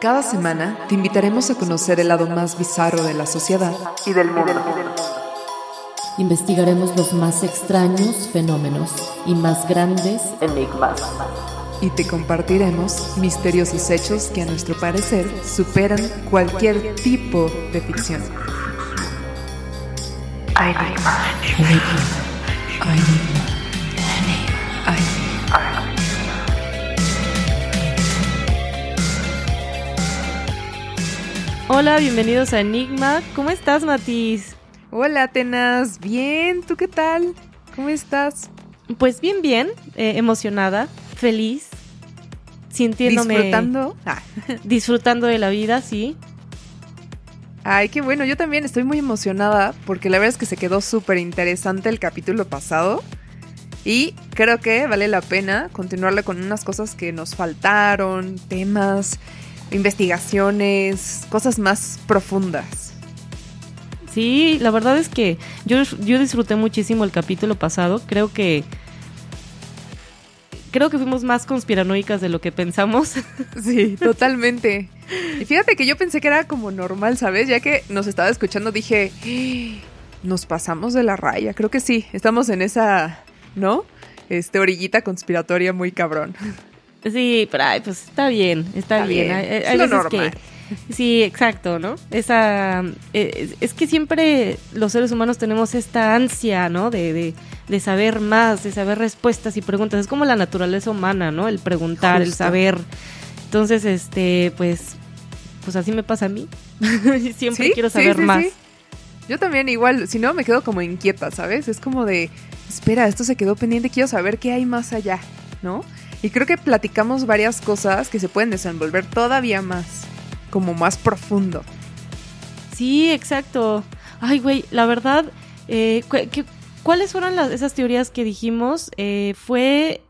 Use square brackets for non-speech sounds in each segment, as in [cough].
Cada semana te invitaremos a conocer el lado más bizarro de la sociedad y del mundo. Investigaremos los más extraños fenómenos y más grandes enigmas. Y te compartiremos misteriosos hechos que a nuestro parecer superan cualquier tipo de ficción. Hola, bienvenidos a Enigma. ¿Cómo estás, Matiz? Hola, Atenas. Bien, ¿tú qué tal? ¿Cómo estás? Pues bien, bien. eh, emocionada, feliz, sintiéndome... ¿Disfrutando? Ah. [laughs] Disfrutando de la vida, sí. Ay, qué bueno. Yo también estoy muy emocionada porque la verdad es que se quedó súper interesante el capítulo pasado. Y creo que vale la pena continuarle con unas cosas que nos faltaron, temas, investigaciones, cosas más profundas. Sí, la verdad es que yo, yo disfruté muchísimo el capítulo pasado. Creo que... Creo que fuimos más conspiranoicas de lo que pensamos. [laughs] Sí, totalmente. Y fíjate que yo pensé que era como normal, ¿sabes? Ya que nos estaba escuchando dije, "Ah, nos pasamos de la raya. Creo que sí, estamos en esa, ¿no? Este orillita conspiratoria muy cabrón. [laughs] Sí, pero ay, pues está bien, está, Está bien. es lo normal. que- sí, exacto, ¿no? Esa, eh, es que siempre los seres humanos tenemos esta ansia, ¿no? De, de, de saber más, de saber respuestas y preguntas. Es como la naturaleza humana, ¿no? El preguntar, el saber. Entonces, este, pues, pues así me pasa a mí. [laughs] siempre Sí, quiero saber sí, más. Yo también igual, si no me quedo como inquieta, ¿sabes? Es como de, espera, esto se quedó pendiente, quiero saber qué hay más allá, ¿no? Y creo que platicamos varias cosas que se pueden desenvolver todavía más, como más profundo. Sí, exacto. Ay, güey, la verdad, eh, cu- ¿cuáles fueron las, esas teorías que dijimos? Eh, fue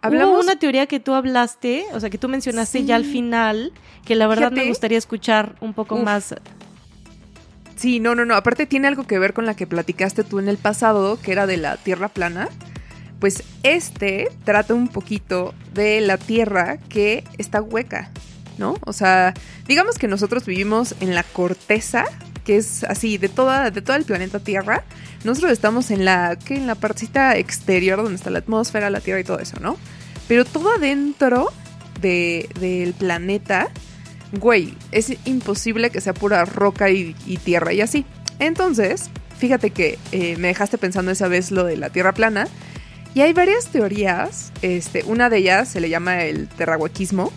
Hablamos Hubo una teoría que tú hablaste, o sea, que tú mencionaste Sí. ya al final, que la verdad me gustaría escuchar un poco Uf. más. Sí, no, no, no. Aparte tiene algo que ver con la que platicaste tú en el pasado, que era de la Tierra plana. Pues este trata un poquito de la Tierra que está hueca, ¿no? O sea, digamos que nosotros vivimos en la corteza, que es así, de toda, de todo el planeta Tierra. Nosotros estamos en la, que en la partecita exterior donde está la atmósfera, la Tierra y todo eso, ¿no? Pero todo adentro de- del planeta güey, es imposible que sea pura roca y, y tierra y así. Entonces, fíjate que eh, me dejaste pensando esa vez lo de la tierra plana. Y hay varias teorías. Este, una de ellas se le llama el terrahuequismo,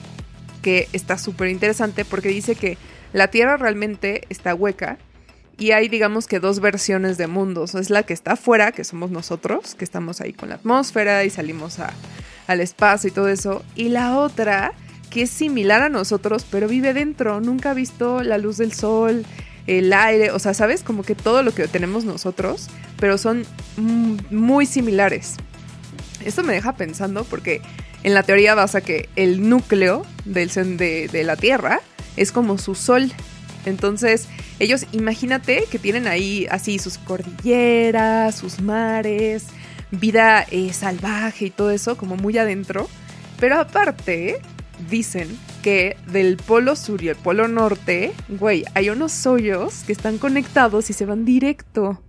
que está súper interesante porque dice que la tierra realmente está hueca. Y hay, digamos que dos versiones de mundos. Es la que está afuera, que somos nosotros, que estamos ahí con la atmósfera y salimos a- al espacio y todo eso. Y la otra que es similar a nosotros, pero vive dentro, nunca ha visto la luz del sol, el aire, o sea, ¿sabes? Como que todo lo que tenemos nosotros, pero son muy similares. Esto me deja pensando porque en la teoría basa que el núcleo del, de, de la Tierra es como su sol. Entonces, ellos imagínate que tienen ahí así sus cordilleras, sus mares, vida eh, salvaje y todo eso, como muy adentro. Pero aparte, dicen que del polo sur y el polo norte, güey, hay unos hoyos que están conectados y se van directo.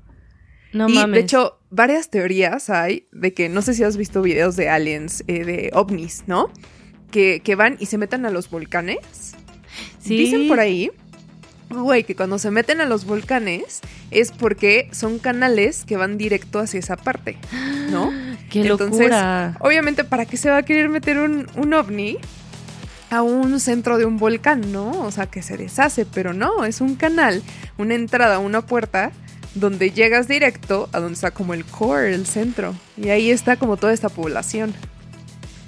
No y mames. de hecho, varias teorías hay de que, no sé si has visto videos de aliens, eh, de ovnis, ¿no? Que, que van y se meten a los volcanes. sí. Dicen por ahí, güey, que cuando se meten a los volcanes es porque son canales que van directo hacia esa parte, ¿no? [gasps] Qué Entonces, locura. Obviamente, ¿para qué se va a querer meter un, un ovni a un centro de un volcán, no? O sea, que se deshace, pero no, es un canal, una entrada, una puerta donde llegas directo a donde está como el core, el centro. Y ahí está como toda esta población.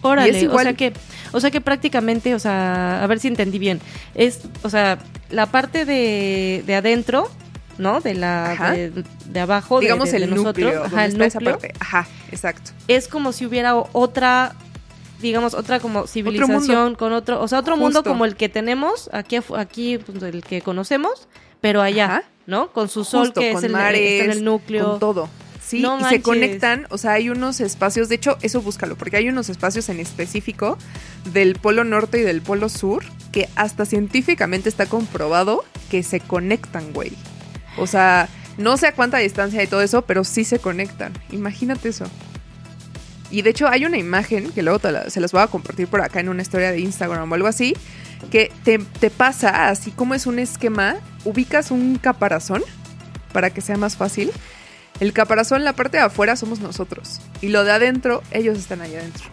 Órale, igual- o sea que, o sea que prácticamente, o sea, a ver si entendí bien. Es, o sea, la parte de, de adentro, ¿no? De la, de, de abajo, Digamos de, de el nosotros, núcleo, ajá, el núcleo, parte. Ajá, exacto. es como si hubiera otra, digamos, otra como civilización con otro, o sea, otro mundo como el que tenemos aquí, aquí, pues, el que conocemos, pero allá, Ajá. ¿No? Con su sol Justo, que es el, mares, está en el núcleo. Con todo. Sí, No y se conectan, o sea, hay unos espacios, de hecho, eso búscalo, porque hay unos espacios en específico del polo norte y del polo sur que hasta científicamente está comprobado que se conectan, güey. O sea, no sé a cuánta distancia y todo eso, pero sí se conectan. Imagínate eso. Y de hecho hay una imagen que luego se las voy a compartir por acá en una historia de Instagram o algo así, que te, pasa así como es un esquema, ubicas un caparazón para que sea más fácil. El caparazón, la parte de afuera somos nosotros. Y lo de adentro, ellos están ahí adentro.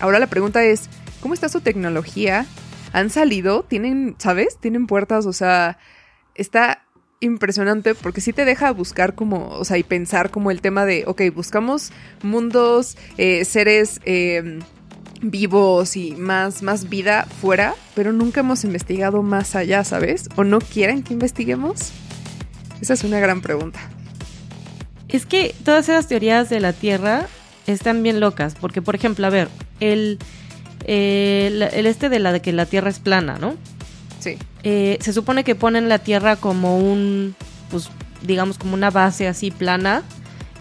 Ahora la pregunta es, ¿cómo está su tecnología? ¿Han salido? ¿Tienen, sabes? ¿Tienen puertas? O sea, está impresionante porque sí te deja buscar como, o sea, y pensar como el tema de, ok, buscamos mundos, eh, seres eh, vivos y más, más vida fuera, pero nunca hemos investigado más allá, ¿sabes? ¿O no quieren que investiguemos? Esa es una gran pregunta. Es que todas esas teorías de la Tierra están bien locas, porque por ejemplo, a ver, el, eh, el este de la de que la Tierra es plana, ¿no? Eh, se supone que ponen la Tierra como un, pues digamos como una base así plana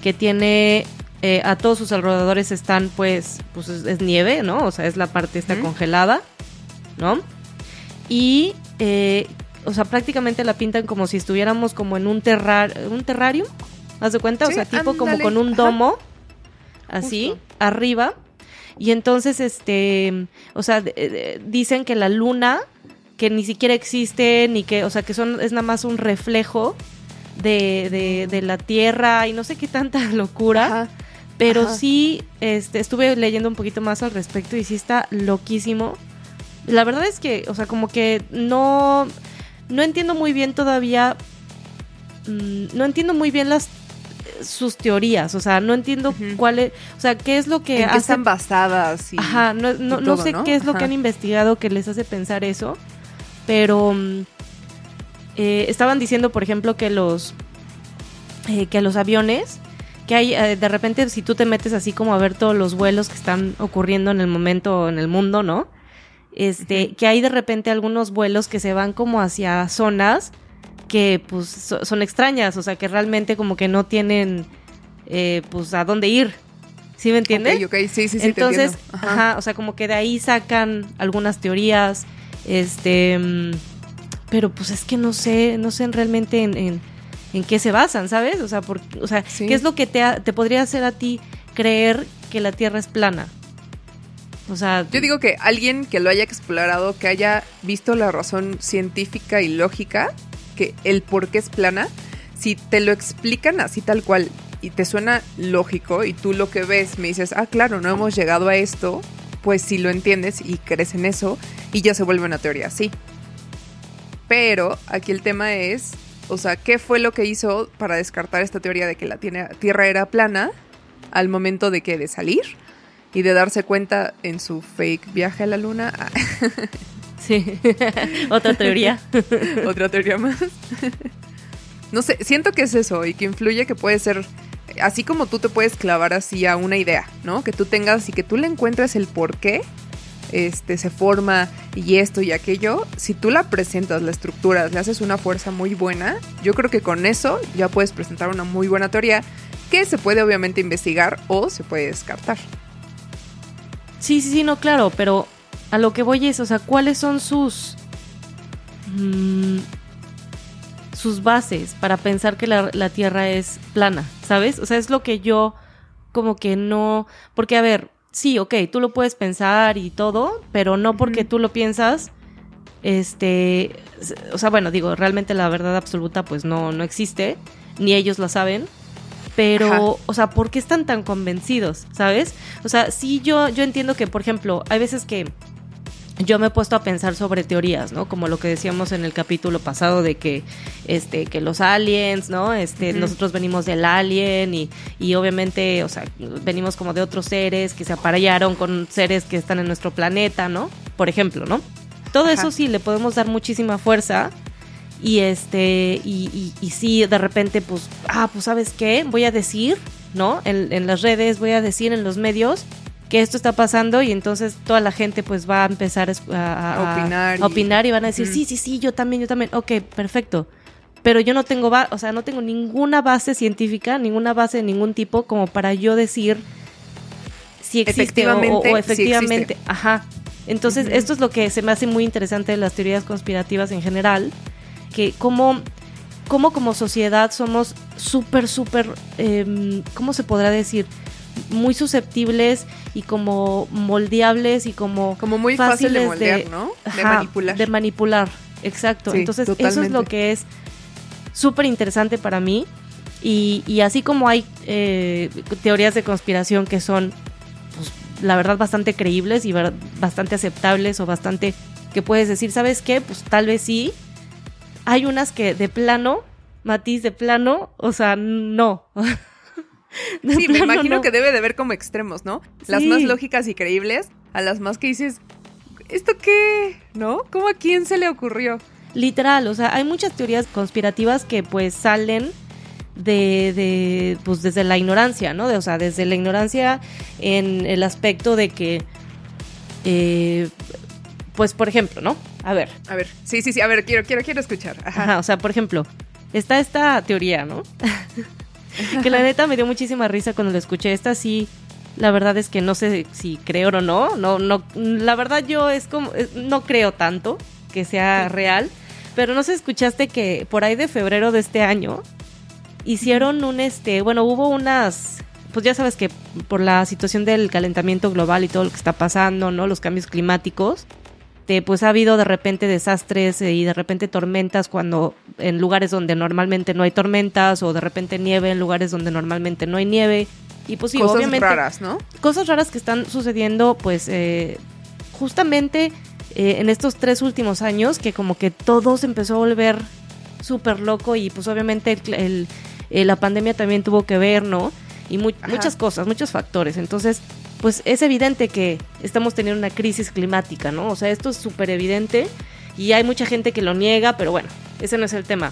que tiene eh, a todos sus alrededores están pues, pues es, nieve, ¿no? O sea, es la parte está congelada, ¿no? Y, eh, o sea, prácticamente la pintan como si estuviéramos como en un, terrar un terrario, ¿haz de cuenta? o sea, tipo como con un domo, así, arriba. Y entonces, este, o sea, dicen que la luna que ni siquiera existe, ni que, o sea, que son, es nada más un reflejo de, de, la Tierra y no sé qué tanta [laughs] locura. Pero sí, este, estuve leyendo un poquito más al respecto y sí está loquísimo. La verdad es que, o sea, como que no, no entiendo muy bien todavía, mm, no entiendo muy bien las sus teorías, o sea, no entiendo cuál es, o sea, qué es lo que ¿En están basadas y, Ajá, no, no, sé qué es lo que han investigado que les hace pensar eso pero mm, eh, estaban diciendo, por ejemplo, que los eh, que los aviones que hay eh, de repente si tú te metes así como a ver todos los vuelos que están ocurriendo en el momento en el mundo, ¿no? Este, que hay de repente algunos vuelos que se van como hacia zonas que pues son extrañas, o sea, que realmente como que no tienen pues a dónde ir. ¿Sí me entiendes? Ok, ok, sí, sí, sí. Entonces, ajá, o sea, como que de ahí sacan algunas teorías este, mm, pero pues es que no sé, no sé realmente en, en, qué se basan, ¿sabes? O sea, por, o sea ¿qué es lo que te, te podría hacer a ti creer que la Tierra es plana? O sea, yo digo que alguien que lo haya explorado, que haya visto la razón científica y lógica, que el por qué es plana, si te lo explican así tal cual y te suena lógico y tú lo que ves me dices, ah, claro, no hemos llegado a esto, pues si lo entiendes y crees en eso y ya se vuelve una teoría así. Pero aquí el tema es, o sea, ¿qué fue lo que hizo para descartar esta teoría de que la Tierra era plana al momento de que de salir y de darse cuenta en su fake viaje a la luna? [laughs] sí, [laughs] otra teoría. [laughs] otra teoría más. no sé, siento que es eso y que influye que puede ser así como tú te puedes clavar así a una idea, ¿no? Que tú tengas y que tú le encuentres el por qué este, se forma y esto y aquello, si tú la presentas, la estructuras, le haces una fuerza muy buena, yo creo que con eso ya puedes presentar una muy buena teoría que se puede obviamente investigar o se puede descartar. Sí, sí, sí, no, claro, pero a lo que voy es, o sea, ¿cuáles son sus... Mm, sus bases para pensar que la, la Tierra es plana, ¿sabes? O sea, es lo que yo como que no... Porque, a ver, sí, ok, tú lo puedes pensar y todo, pero no porque tú lo piensas, este, o sea, bueno, digo, realmente la verdad absoluta pues no, no existe, ni ellos la saben, pero, o sea, ¿por qué están tan convencidos, sabes? O sea, sí yo, yo entiendo que, por ejemplo, hay veces que yo me he puesto a pensar sobre teorías, ¿no? Como lo que decíamos en el capítulo pasado de que, este, que los aliens, ¿no? Este, nosotros venimos del alien y, y obviamente, o sea, venimos como de otros seres que se aparearon con seres que están en nuestro planeta, ¿no? Por ejemplo, ¿no? Todo eso sí le podemos dar muchísima fuerza y este, y, y, y sí, de repente, pues, ah, pues, ¿sabes qué? Voy a decir, ¿no? En, en las redes, voy a decir en los medios que esto está pasando y entonces toda la gente pues va a empezar a, opinar, y... opinar, y... van a decir, sí, sí, sí, yo también, yo también, ok, perfecto. Pero yo no tengo, o sea, no tengo ninguna base científica, ninguna base de ningún tipo como para yo decir si existe o, efectivamente, ajá. Entonces, esto es lo que se me hace muy interesante de las teorías conspirativas en general, que cómo, cómo como sociedad somos súper, súper, em, ¿cómo se podrá decir? Muy susceptibles y como moldeables y como... Como muy fácil de fáciles. De Ajá, manipular. De manipular, exacto. Sí, Entonces, eso es lo que es súper interesante para mí. Y, y así como hay eh, teorías de conspiración que son, pues, la verdad, bastante creíbles y bastante aceptables o bastante que puedes decir, ¿sabes qué? Pues tal vez sí. Hay unas que de plano, Matiz, de plano, o sea, no. [laughs] [laughs] De Sí, me imagino no. que debe de haber como extremos, ¿no? Las Sí. más lógicas y creíbles a las más que dices, ¿esto qué? ¿No? ¿Cómo a quién se le ocurrió? Literal, o sea, hay muchas teorías conspirativas que pues salen de, de pues desde la ignorancia, ¿no? De, o sea, desde la ignorancia en el aspecto de que, eh, pues por ejemplo, ¿no? A ver, A ver, sí, sí, sí, a ver, quiero, quiero, quiero escuchar. Ajá. Ajá, o sea, por ejemplo, está esta teoría, ¿no? [laughs] [laughs] que la neta me dio muchísima risa cuando la escuché. Esta sí, la verdad es que no sé si creo o no. No, no, la verdad yo es como, es- no creo tanto que sea real. Pero no sé, escuchaste que por ahí de febrero de este año hicieron un este, bueno, hubo unas, pues ya sabes que por la situación del calentamiento global y todo lo que está pasando, ¿no? Los cambios climáticos, este, pues ha habido de repente desastres eh, y de repente tormentas cuando en lugares donde normalmente no hay tormentas o de repente nieve en lugares donde normalmente no hay nieve y pues sí, Cosas obviamente raras, ¿no? cosas raras que están sucediendo pues eh, justamente eh, en estos tres últimos años que como que todo se empezó a volver súper loco y pues obviamente el, el- eh, la pandemia también tuvo que ver, ¿no? Y mu- Ajá. muchas cosas, muchos factores. Entonces, pues es evidente que estamos teniendo una crisis climática, ¿no? O sea, esto es súper evidente y hay mucha gente que lo niega, pero bueno, ese no es el tema.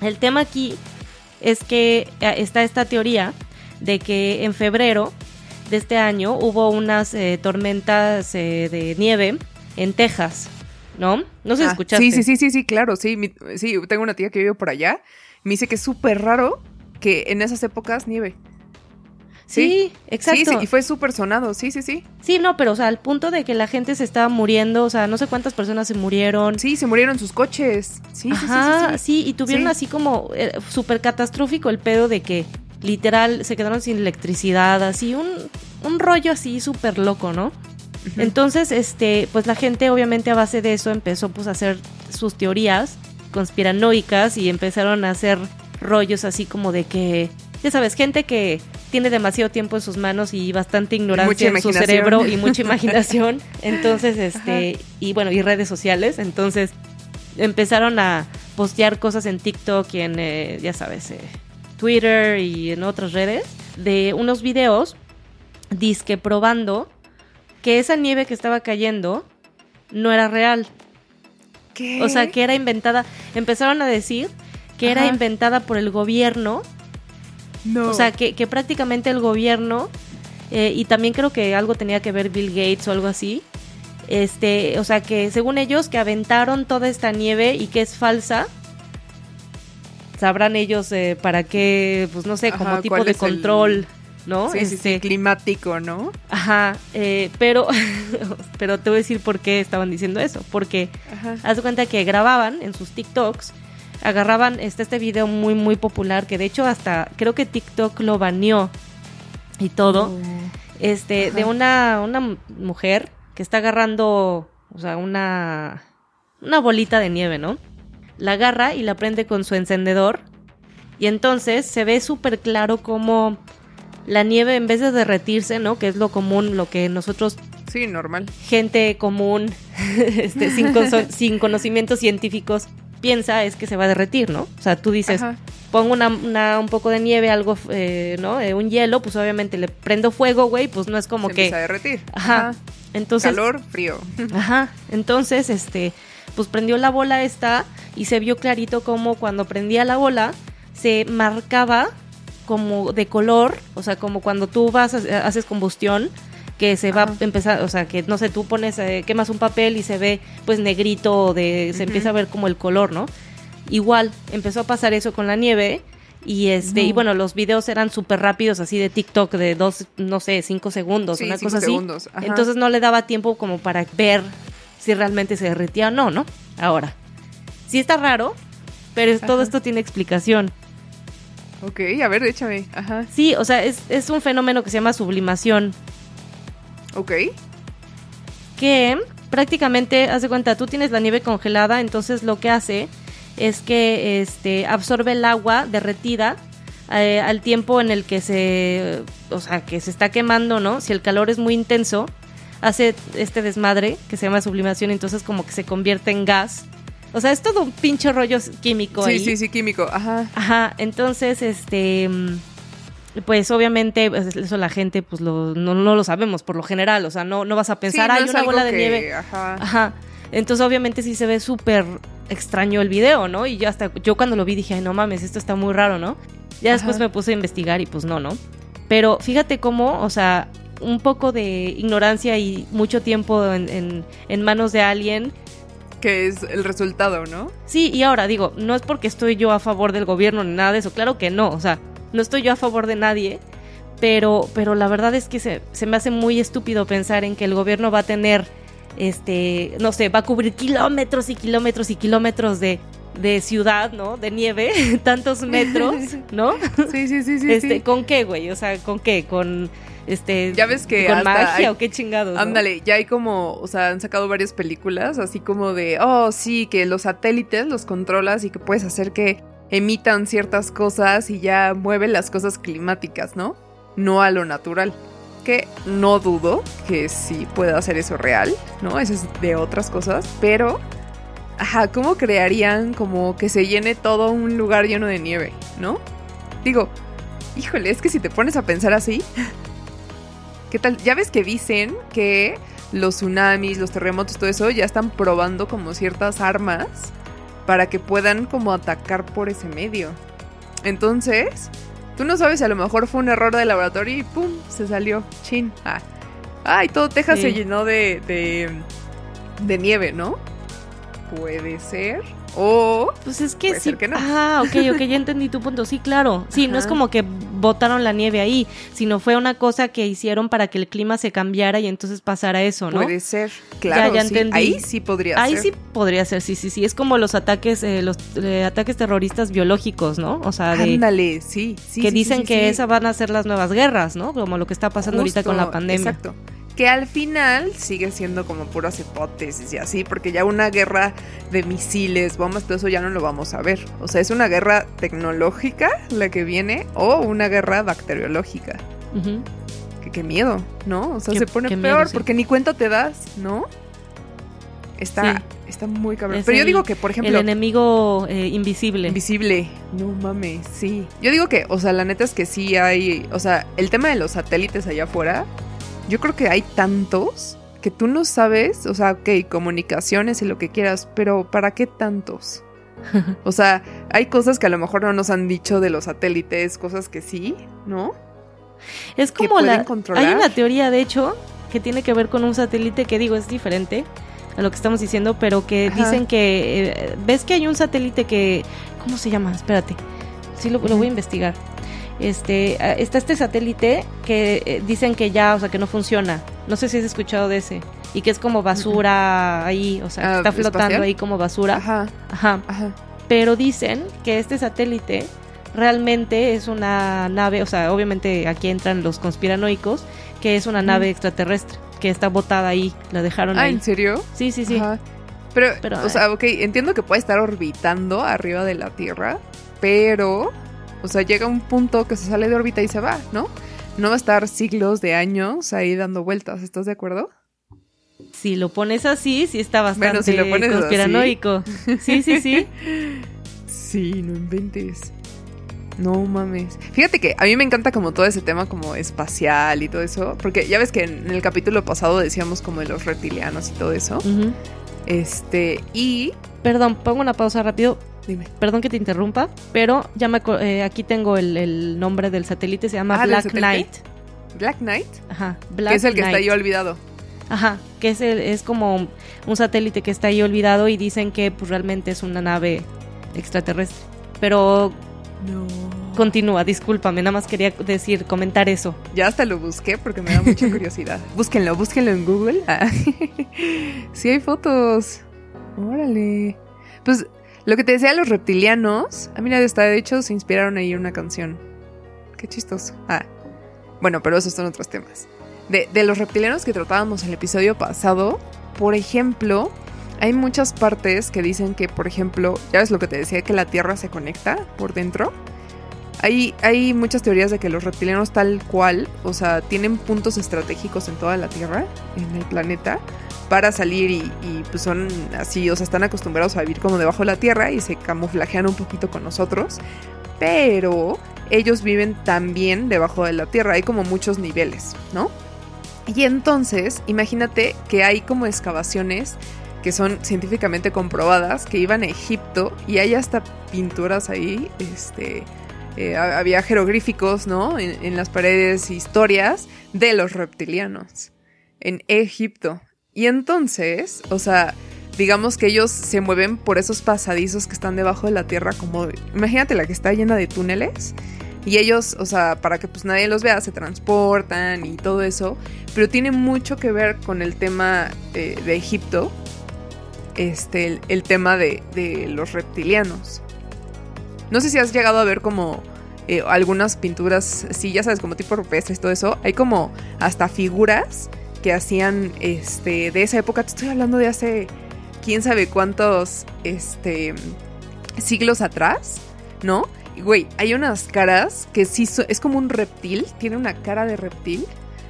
El tema aquí es que eh, está esta teoría de que en febrero de este año hubo unas eh, tormentas eh, de nieve en Texas, ¿no? No sé si Ah, escuchaste. Sí, sí, sí, sí, sí, claro, sí. mi- sí, tengo una tía que vive por allá. Me dice que es súper raro que en esas épocas nieve. Sí, exacto. Sí, sí, y fue súper sonado, sí, sí, sí. Sí, no, pero o sea, al punto de que la gente se estaba muriendo, o sea, no sé cuántas personas se murieron. Sí, se murieron sus coches. Sí, sí, sí, sí, sí. y tuvieron Sí. así como eh, súper catastrófico el pedo de que literal se quedaron sin electricidad, así un, un rollo así súper loco, ¿no? Entonces, este, pues la gente obviamente a base de eso empezó pues a hacer sus teorías conspiranoicas y empezaron a hacer rollos así como de que, ya sabes, gente que tiene demasiado tiempo en sus manos y bastante ignorancia en su cerebro y mucha [laughs] imaginación. Entonces, este, y bueno, y redes sociales. Entonces, empezaron a postear cosas en TikTok y en, eh, ya sabes, eh, Twitter y en otras redes de unos videos disque probando que esa nieve que estaba cayendo no era real. ¿Qué? O sea, que era inventada. Empezaron a decir que era inventada por el gobierno. No. O sea, que, que prácticamente el gobierno, eh, y también creo que algo tenía que ver Bill Gates o algo así. Este, o sea, que según ellos, que aventaron toda esta nieve y que es falsa. Sabrán ellos eh, para qué, pues no sé, como tipo de el- control, ¿no? sí, sí, sí, Este, climático, ¿no? Ajá, eh, pero, [laughs] pero te voy a decir por qué estaban diciendo eso. Porque Ajá. haz de cuenta que grababan en sus TikToks, agarraban este, este video muy, muy popular, que de hecho hasta creo que TikTok lo baneó y todo, este, de una, una mujer que está agarrando, o sea, una, una bolita de nieve, ¿no? La agarra y la prende con su encendedor y entonces se ve súper claro como la nieve en vez de derretirse, ¿no? Que es lo común, lo que nosotros Sí, normal. gente común, [laughs] este, sin, [laughs] sin conocimientos científicos, piensa es que se va a derretir, ¿no? O sea, tú dices, Ajá. pongo una, una- un poco de nieve, algo, eh, ¿no? Eh, un hielo, pues obviamente le prendo fuego, güey, pues no es como se que... empieza a derretir. Ajá. Entonces, Calor, frío. [laughs] Ajá. Entonces, este, pues prendió la bola esta y se vio clarito como cuando prendía la bola se marcaba como de color, o sea, como cuando tú vas haces combustión que se va a empezar, o sea, que no sé, tú pones eh, quemas un papel y se ve pues negrito de se empieza a ver como el color, ¿no? Igual empezó a pasar eso con la nieve Y este, y No. bueno, los videos eran súper rápidos, así de TikTok, de dos, no sé, cinco segundos, Sí, una cinco cosa así. segundos, ajá. Entonces no le daba tiempo como para ver si realmente se derretía o no, ¿no? Ahora. Sí está raro, pero todo esto tiene explicación. Ok, a ver, échame. Ajá. Sí, o sea, es, es un fenómeno que se llama sublimación, Ok. que prácticamente, haz de cuenta, tú tienes la nieve congelada, entonces lo que hace es que este, absorbe el agua derretida eh, al tiempo en el que se, o sea, que se está quemando, ¿no? Si el calor es muy intenso, hace este desmadre que se llama sublimación, entonces como que se convierte en gas. O sea, es todo un pinche rollo químico Sí, ahí. sí, sí, químico. Ajá. Ajá, entonces, este, mm, pues obviamente pues, eso la gente pues lo, no, no lo sabemos por lo general, o sea, no, no vas a pensar, Sí, no hay una bola de que- nieve. Ajá. Ajá, entonces obviamente sí se ve súper extraño el video, ¿no? Y yo hasta, yo cuando lo vi dije, ay, no mames, esto está muy raro, ¿no? Ya después me puse a investigar y pues no, ¿no? Pero fíjate cómo, o sea, un poco de ignorancia y mucho tiempo en, en, en manos de alguien Que es el resultado, ¿no? Sí, y ahora digo, no es porque estoy yo a favor del gobierno ni nada de eso, claro que no, o sea, no estoy yo a favor de nadie, pero, pero la verdad es que se, se me hace muy estúpido pensar en que el gobierno va a tener, este, no sé, va a cubrir kilómetros y kilómetros y kilómetros de, de ciudad, ¿no? De nieve, [laughs] tantos metros, [laughs] ¿no? Sí, sí, sí, sí. este, sí. ¿con qué, güey? O sea, ¿con qué? Con, este, Ya ves que con magia hay- o qué chingados. ¿no? Ándale, ya hay como, o sea, han sacado varias películas, así como de, oh, sí, que los satélites los controlas y que puedes hacer que emitan ciertas cosas y ya mueven las cosas climáticas, ¿no? No a lo natural. Que no dudo que sí pueda hacer eso real, ¿no? Eso es de otras cosas, pero, ¿cómo crearían como que se llene todo un lugar lleno de nieve, ¿no? Digo, híjole, es que si te pones a pensar así, [laughs] ¿Qué tal? Ya ves que dicen que los tsunamis, los terremotos, todo eso ya están probando como ciertas armas para que puedan como atacar por ese medio. Entonces, tú no sabes a lo mejor fue un error de laboratorio y ¡pum! se salió. Chin. Ah. Ay, todo Texas Sí. se llenó de, de, de nieve, ¿no? Puede ser. O... Pues es que sí. que no. Ah, ok, ok, ya entendí tu punto. Sí, claro. Sí, no es como que botaron la nieve ahí, sino fue una cosa que hicieron para que el clima se cambiara y entonces pasara eso, ¿no? Puede ser. Claro, ya sí. entendí. Ahí sí podría Ahí ser. sí podría ser, sí, sí, sí. Es como los ataques, eh, los eh, ataques terroristas biológicos, ¿no? O sea, de Ándale, sí, sí. que sí, dicen sí, que esas van a ser las nuevas guerras, ¿no? Como lo que está pasando ahorita con la pandemia. Exacto. Que al final sigue siendo como puras hipótesis y así, porque ya una guerra de misiles, bombas, todo eso ya no lo vamos a ver. O sea, es una guerra tecnológica la que viene o una guerra bacteriológica. Que qué miedo, ¿no? O sea, Qué- se pone peor miedo, sí. porque ni cuenta te das, ¿no? Está, Sí. está muy cabrón. Es Pero yo el- digo que, por El ejemplo, enemigo eh, invisible. Invisible. No mames, sí. Yo digo que, o sea, la neta es que sí hay, o sea, el tema de los satélites allá afuera, yo creo que hay tantos que tú no sabes, o sea, ok, comunicaciones y lo que quieras, pero ¿para qué tantos? [laughs] O sea, hay cosas que a lo mejor no nos han dicho de los satélites, cosas que sí, ¿no? Es como la. controlar. Hay una teoría, de hecho, que tiene que ver con un satélite que digo es diferente a lo que estamos diciendo, pero que Ajá. dicen que. eh, ¿Ves que hay un satélite que. ¿Cómo se llama? Espérate. Sí, lo, lo voy a investigar. Este, está este satélite que eh, dicen que ya, o sea, que no funciona. No sé si has escuchado de ese. Y que es como basura ahí, o sea, Ah, está flotando ¿espacial? ahí como basura. Ajá, Ajá. ajá. Pero dicen que este satélite realmente es una nave, o sea, obviamente aquí entran los conspiranoicos, que es una nave extraterrestre, que está botada ahí, la dejaron Ah, ahí. ¿en serio? Sí, sí, sí. Ajá. Pero, Pero, o sea, ok, entiendo que puede estar orbitando arriba de la Tierra, pero, o sea, llega un punto que se sale de órbita y se va, ¿no? No va a estar siglos de años ahí dando vueltas, ¿estás de acuerdo? Si lo pones así, sí está bastante Bueno, si lo pones así. conspiranoico. Sí, sí, sí. [laughs] Sí, no inventes. No mames. Fíjate que a mí me encanta como todo ese tema como espacial y todo eso, porque ya ves que en el capítulo pasado decíamos como de los reptilianos y todo eso. Este, y Perdón, pongo una pausa rápido. Dime. Perdón que te interrumpa, pero ya me eh, aquí tengo el, el nombre del satélite, se llama Ah, ¿del Black? Knight. Black Knight, Ajá, Black que es el que está ahí olvidado. Ajá, que es, el- es como un satélite que está ahí olvidado y dicen que pues realmente es una nave extraterrestre. Pero No. Continúa, discúlpame, nada más quería decir, comentar eso. Ya hasta lo busqué porque me da mucha [laughs] curiosidad. búsquenlo, búsquenlo en Google. Ah. [laughs] sí hay fotos. Órale. Pues lo que te decía, los reptilianos. Ah, mira, está de hecho se inspiraron ahí en una canción. Qué chistoso. Ah. Bueno, pero esos son otros temas. De, de los reptilianos que tratábamos en el episodio pasado, por ejemplo, hay muchas partes que dicen que, por ejemplo, ya ves lo que te decía, que la Tierra se conecta por dentro. Hay, hay muchas teorías de que los reptilianos tal cual, o sea, tienen puntos estratégicos en toda la Tierra, en el planeta, para salir y, pues son así, o sea, están acostumbrados a vivir como debajo de la Tierra y se camuflajean un poquito con nosotros, pero ellos viven también debajo de la Tierra, hay como muchos niveles, ¿no? Y entonces, imagínate que hay como excavaciones que son científicamente comprobadas, que iban a Egipto y hay hasta pinturas ahí, este, eh, había jeroglíficos, ¿no? En, las paredes, historias de los reptilianos en Egipto. Y entonces, o sea, digamos que ellos se mueven por esos pasadizos que están debajo de la tierra, como, imagínate la que está llena de túneles. Y ellos, o sea, para que pues nadie los vea, se transportan y todo eso. Pero tiene mucho que ver con el tema de Egipto, este, el, el tema de, de, los reptilianos. No sé si has llegado a ver como eh, algunas pinturas, sí, ya sabes, como tipo rupestres y todo eso. Hay como hasta figuras que hacían este, de esa época. Te estoy hablando de hace quién sabe cuántos este, siglos atrás, ¿no? Y güey, hay unas caras que sí so, es como un reptil, tiene una cara de reptil,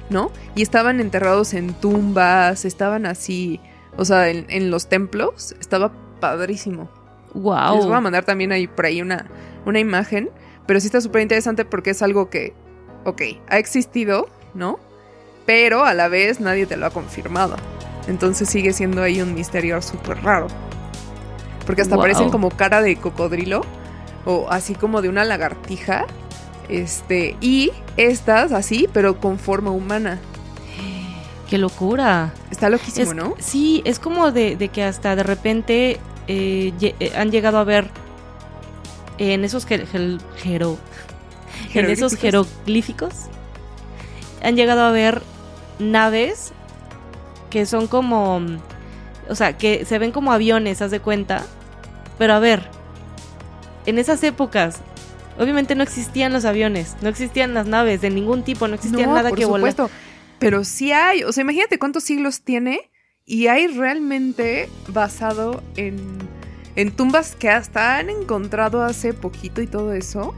¿no? Y estaban enterrados en tumbas, estaban así, o sea, en, en los templos, estaba padrísimo. Wow. Les voy a mandar también ahí por ahí una, una imagen, pero sí está súper interesante porque es algo que, ok, ha existido, ¿no? Pero a la vez nadie te lo ha confirmado. Entonces sigue siendo ahí un misterio súper raro. Porque hasta wow. parecen como cara de cocodrilo o así como de una lagartija. Este, y estas así, pero con forma humana. [gasps] ¡Qué locura! Está loquísimo, es, ¿no? Sí, es como de, de que hasta de repente eh, han llegado a ver en esos jero en esos jeroglíficos han llegado a ver naves que son como o sea, que se ven como aviones, haz de cuenta. Pero a ver, en esas épocas obviamente no existían los aviones, no existían las naves de ningún tipo, no existía no, nada por que supuesto. volara. Pero sí hay, o sea, imagínate cuántos siglos tiene y hay realmente basado en, en tumbas que hasta han encontrado hace poquito y todo eso,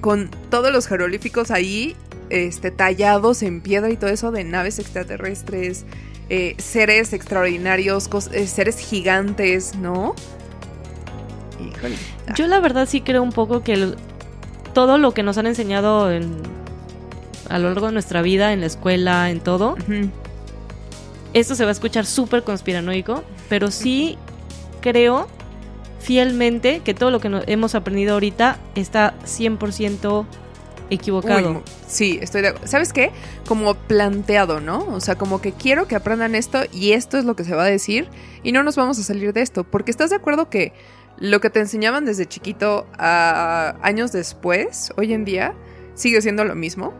con todos los jeroglíficos ahí este, tallados en piedra y todo eso de naves extraterrestres, eh, seres extraordinarios, eh, seres gigantes, ¿no? Híjole. Yo la verdad sí creo un poco que el, todo lo que nos han enseñado en, a lo largo de nuestra vida, en la escuela, en todo, uh -huh. esto se va a escuchar súper conspiranoico, pero sí creo fielmente que todo lo que no, hemos aprendido ahorita está 100% equivocado. Uy, sí, estoy de ¿Sabes qué? Como planteado, ¿no? O sea, como que quiero que aprendan esto y esto es lo que se va a decir y no nos vamos a salir de esto, porque estás de acuerdo que lo que te enseñaban desde chiquito a años después, hoy en día, sigue siendo lo mismo.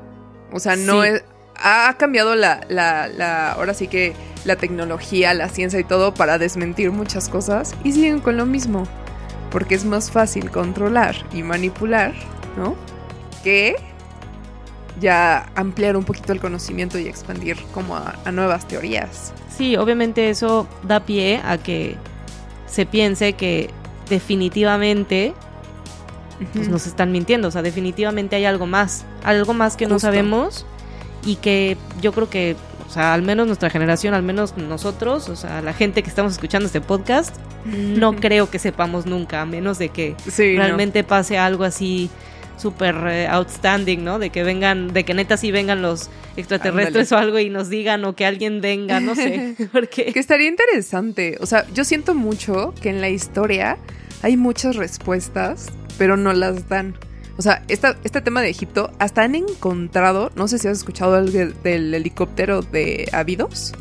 O sea, no sí. es. Ha cambiado la, la, la. Ahora sí que la tecnología, la ciencia y todo para desmentir muchas cosas y siguen con lo mismo. Porque es más fácil controlar y manipular, ¿no? Que ya ampliar un poquito el conocimiento y expandir como a, a nuevas teorías. Sí, obviamente eso da pie a que se piense que definitivamente pues, nos están mintiendo. O sea, definitivamente hay algo más. Algo más que Justo. no sabemos y que yo creo que, o sea, al menos nuestra generación, al menos nosotros, o sea, la gente que estamos escuchando este podcast, no [laughs] creo que sepamos nunca, a menos de que sí, realmente no. pase algo así súper eh, outstanding, ¿no? De que vengan, de que neta sí vengan los extraterrestres o algo y nos digan o que alguien venga, no sé. [laughs] Porque... que estaría interesante. O sea, yo siento mucho que en la historia hay muchas respuestas, pero no las dan. O sea, esta, este tema de Egipto, hasta han encontrado, no sé si has escuchado algo del helicóptero de Abidos.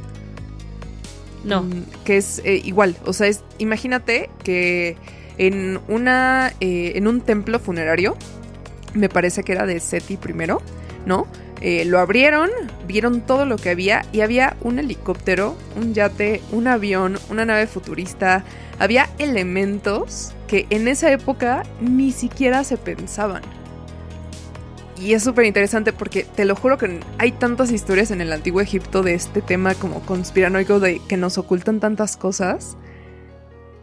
No. Mm, que es eh, igual, o sea, es, imagínate que en una, eh, en un templo funerario me parece que era de SETI primero, ¿no? Eh, lo abrieron, vieron todo lo que había y había un helicóptero, un yate, un avión, una nave futurista. Había elementos que en esa época ni siquiera se pensaban. Y es súper interesante porque te lo juro que hay tantas historias en el antiguo Egipto de este tema como conspiranoico de que nos ocultan tantas cosas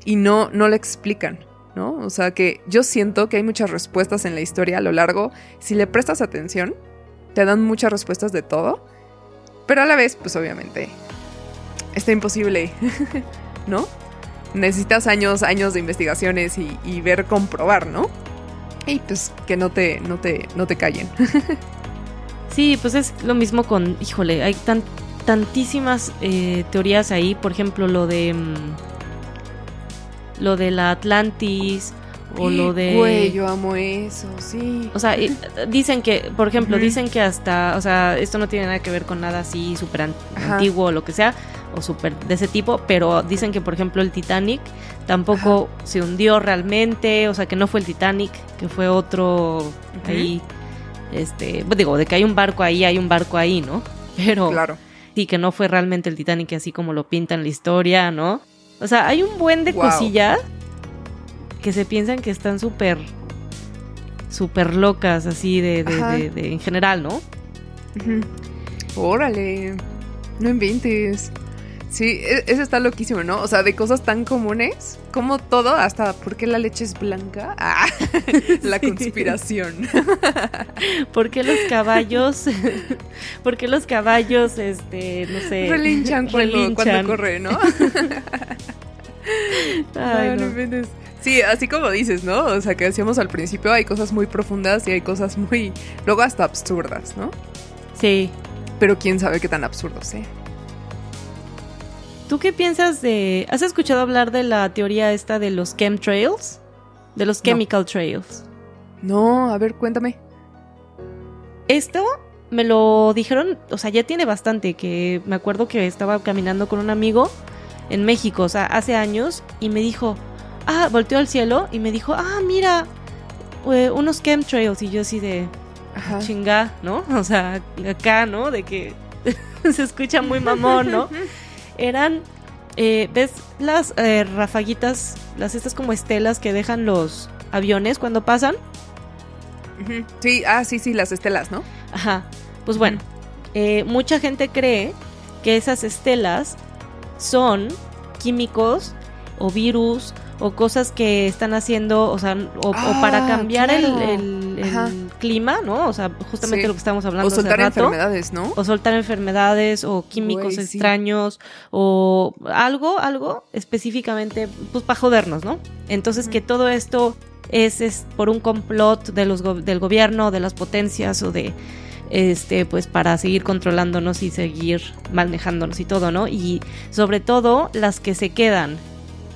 y no, no lo explican, ¿no? O sea que yo siento que hay muchas respuestas en la historia a lo largo. Si le prestas atención, te dan muchas respuestas de todo. Pero a la vez, pues obviamente, está imposible, [laughs] ¿no? Necesitas años, años de investigaciones y, ver, comprobar, ¿no? y pues que no te, no te, no te callen. [laughs] sí, pues es lo mismo con, híjole, hay tan, tantísimas eh, teorías ahí, por ejemplo, lo de mm, lo de la Atlantis o lo [gasps] de Güey, yo amo eso, sí. O sea, dicen que, por ejemplo, dicen que hasta, o sea, esto no tiene nada que ver con nada así súper antiguo o lo que sea, o súper de ese tipo, pero dicen que, por ejemplo, el Titanic tampoco se hundió realmente, o sea, que no fue el Titanic, que fue otro ahí, este, pues digo, de que hay un barco ahí, hay un barco ahí, ¿no? [laughs] Pero claro. sí, que no fue realmente el Titanic así como lo pintan la historia, ¿no? O sea, hay un buen de cosillas que se piensan que están súper, súper locas, así de, de, de, en general, ¿no? Órale, no inventes. Sí, e, eso está loquísimo, ¿no? O sea, de cosas tan comunes, como todo, hasta ¿por qué la leche es blanca? Ah, [laughs] la conspiración. [laughs] ¿Por qué los caballos? [laughs] ¿Por qué los caballos, este, no sé? Relinchan cuando, cuando corre, ¿no? Ay, no. no Sí, así como dices, ¿no? O sea, que decíamos al principio, hay cosas muy profundas y hay cosas muy, luego hasta absurdas, ¿no? Sí. Pero quién sabe qué tan absurdo sea. ¿Tú qué piensas de... ¿Has escuchado hablar de la teoría esta de los chemtrails? De los chemical trails. No, a ver, cuéntame. Esto me lo dijeron, o sea, ya tiene bastante, que me acuerdo que estaba caminando con un amigo en México, o sea, hace años, y me dijo, ah, volteó al cielo y me dijo, ah, mira, eh, unos chemtrails, y yo así de, Ajá. chinga, ¿no? [laughs] O sea, acá, ¿no? De que [laughs] se escucha muy mamón, ¿no? [laughs] eran, eh, ¿ves las eh, rafaguitas, las estas como estelas que dejan los aviones cuando pasan? Sí, ah, sí, sí, las estelas, ¿no? Ajá. Pues bueno, eh, mucha gente cree que esas estelas son químicos o virus o cosas que están haciendo, o sea, o, para ah, cambiar el, clima, ¿no? O sea, justamente lo que estamos hablando. O soltar enfermedades, ¿no? O soltar enfermedades, o químicos extraños, o algo, algo específicamente, pues para jodernos, ¿no? Entonces, que todo esto es, es, por un complot de los del gobierno, de las potencias o de este pues para seguir controlándonos y seguir manejándonos y todo, ¿no? Y sobre todo las que se quedan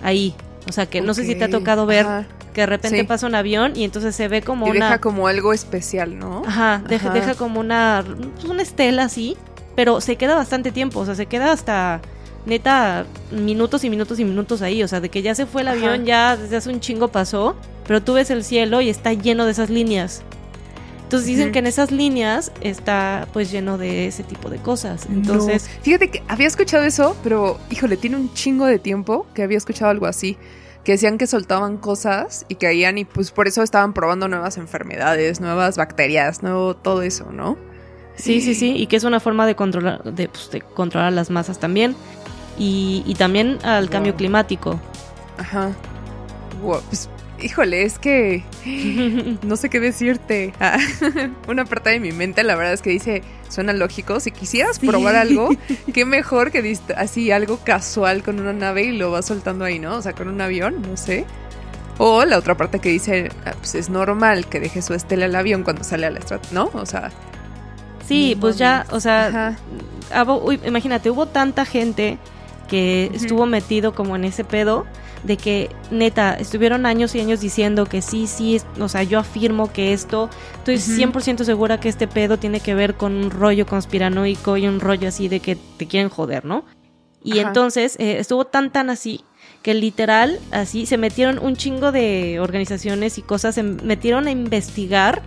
ahí, o sea, que no sé si te ha tocado ver que de repente pasa un avión y entonces se ve como y una... deja como algo especial, ¿no? Ajá, deja, deja como una, una estela así, pero se queda bastante tiempo, o sea, se queda hasta neta minutos y minutos y minutos ahí, o sea, de que ya se fue el avión, ya desde hace un chingo pasó, pero tú ves el cielo y está lleno de esas líneas. Entonces dicen que en esas líneas está pues lleno de ese tipo de cosas. Entonces, fíjate que había escuchado eso, pero híjole, tiene un chingo de tiempo que había escuchado algo así. Que decían que soltaban cosas y caían y pues por eso estaban probando nuevas enfermedades, nuevas bacterias, nuevo todo eso, ¿no? Sí, sí, sí, y que es una forma de controlar, de, pues, controlar las masas también. Y, también al cambio climático. Ajá. pues híjole, es que [laughs] no sé qué decirte. Ah, [laughs] una parte de mi mente, la verdad es que dice, suena lógico. Si quisieras probar algo, [laughs] qué mejor que así algo casual con una nave y lo vas soltando ahí, ¿no? O sea, con un avión, no sé. O la otra parte que dice, ah, pues es normal que deje su estela al avión cuando sale a la estrada, ¿no? O sea. Sí, pues ya, o sea, imagínate, hubo tanta gente que estuvo metido como en ese pedo de que neta, estuvieron años y años diciendo que sí, sí, o sea, yo afirmo que esto, estoy 100% segura que este pedo tiene que ver con un rollo conspiranoico y un rollo así de que te quieren joder, ¿no? Y entonces eh, estuvo tan tan así que literal así se metieron un chingo de organizaciones y cosas, se metieron a investigar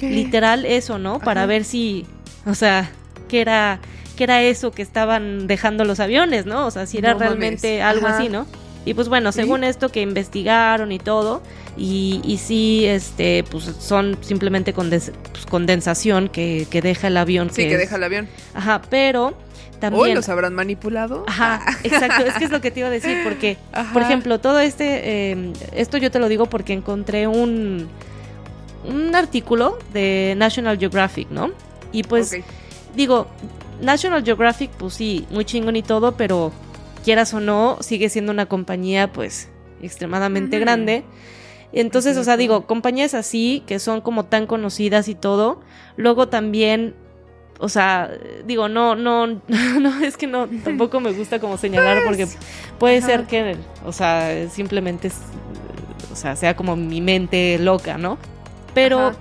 literal eso, ¿no? Para ver si, o sea, qué era, qué era eso que estaban dejando los aviones, ¿no? O sea, si era No realmente mames. algo Ajá. así, ¿no? Y pues bueno, según esto que investigaron y todo, y, y sí, este, pues son simplemente condes- pues, condensación que, que deja el avión. Sí, que es- deja el avión. Ajá, pero Hoy también... los habrán manipulado. Ajá, [laughs] exacto, es que es lo que te iba a decir, porque, Ajá. por ejemplo, todo este, eh, esto yo te lo digo porque encontré un, un artículo de National Geographic, ¿no? Y pues, digo, National Geographic, pues sí, muy chingón y todo, pero quieras o no, sigue siendo una compañía, pues, extremadamente grande. Entonces, o sea, digo, compañías así, que son como tan conocidas y todo, luego también, o sea, digo, no, no, [laughs] no, es que no, tampoco me gusta como señalar porque puede ser que, o sea, simplemente, es- o sea, sea como mi mente loca, ¿no? Pero Ajá.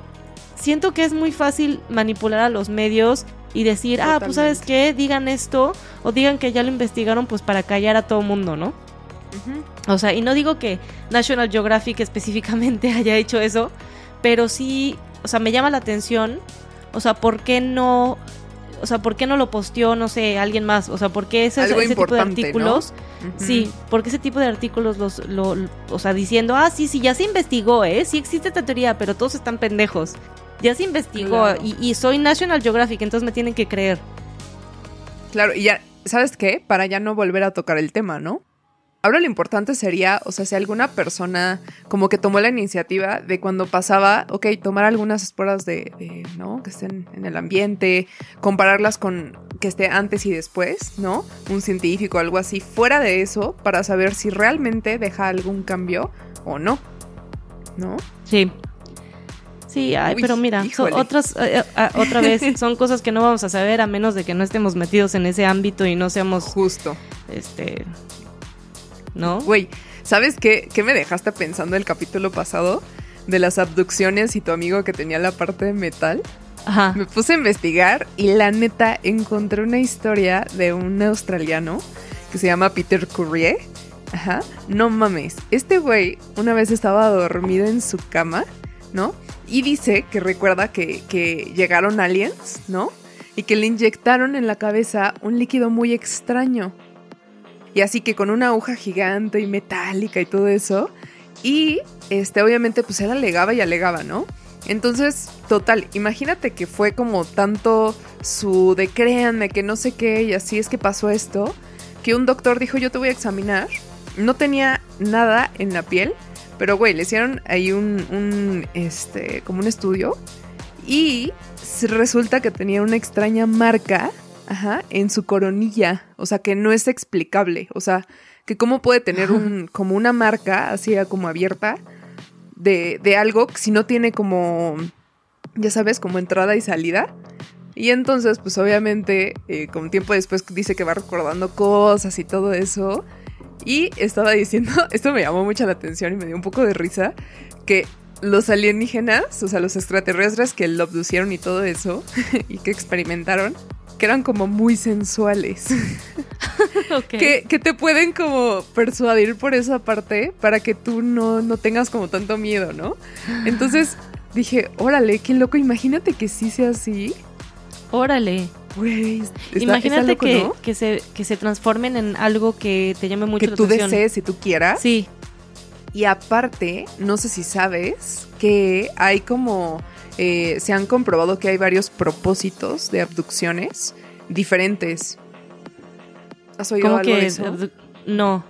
siento que es muy fácil manipular a los medios y decir, ah, pues sabes qué, digan esto o digan que ya lo investigaron pues para callar a todo mundo, ¿no? O sea, y no digo que National Geographic específicamente [laughs] haya hecho eso, pero sí, o sea, me llama la atención, o sea, ¿por qué no, o sea, por qué no lo posteó, no sé, alguien más? O sea, ¿por qué ese, tipo de importante, ¿no? artículos? Ujú. Sí, porque ese tipo de artículos los, lo, o sea, diciendo, ah, sí, sí, ya se investigó, ¿eh? Sí existe esta teoría, pero todos están pendejos. Ya se investigó Claro. y, y soy National Geographic, entonces me tienen que creer. Claro, y ya, ¿sabes qué? Para ya no volver a tocar el tema, ¿no? Ahora lo importante sería, o sea, si alguna persona como que tomó la iniciativa de cuando pasaba, ok, tomar algunas esporas de, de, ¿no? Que estén en el ambiente, compararlas con que esté antes y después, ¿no? Un científico algo así, fuera de eso, para saber si realmente deja algún cambio o no, ¿no? Sí. Sí, ay, Uy, pero mira, son otras, eh, eh, otra vez, [laughs] son cosas que no vamos a saber a menos de que no estemos metidos en ese ámbito y no seamos, Justo. este, ¿no? Güey, ¿sabes qué, qué me dejaste pensando el capítulo pasado? De las abducciones y tu amigo que tenía la parte de metal. Ajá. Me puse a investigar y la neta encontré una historia de un australiano que se llama Peter Currie. Ajá. No mames. Este güey una vez estaba dormido en su cama, ¿no? Y dice que recuerda que, que llegaron aliens, ¿no? Y que le inyectaron en la cabeza un líquido muy extraño. Y así que con una aguja gigante y metálica y todo eso. Y este, obviamente, pues él alegaba y alegaba, ¿no? Entonces, total, imagínate que fue como tanto su de créanme que no sé qué y así es que pasó esto, que un doctor dijo yo te voy a examinar. No tenía nada en la piel, pero güey, le hicieron ahí un, un este, como un estudio y resulta que tenía una extraña marca, ajá, en su coronilla, o sea que no es explicable, o sea que cómo puede tener un, como una marca así como abierta de, de algo si no tiene como, ya sabes, como entrada y salida. Y entonces, pues obviamente, eh, con tiempo después dice que va recordando cosas y todo eso. Y estaba diciendo, [laughs] esto me llamó mucho la atención y me dio un poco de risa, que los alienígenas, o sea, los extraterrestres que lo abducieron y todo eso, [laughs] y que experimentaron, que eran como muy sensuales. [laughs] Ok. que, que te pueden como persuadir por esa parte para que tú no, no tengas como tanto miedo, ¿no? Entonces dije, órale, qué loco, imagínate que sí sea así. Órale. Güey, está Imagínate loco, que, ¿no? que, se, que se transformen en algo que te llame mucho que la tú atención. desees si tú quieras. Sí. Y aparte, no sé si sabes que hay como, eh, se han comprobado que hay varios propósitos de abducciones diferentes. ¿Has oído Como algo de que... eso? abdu- No,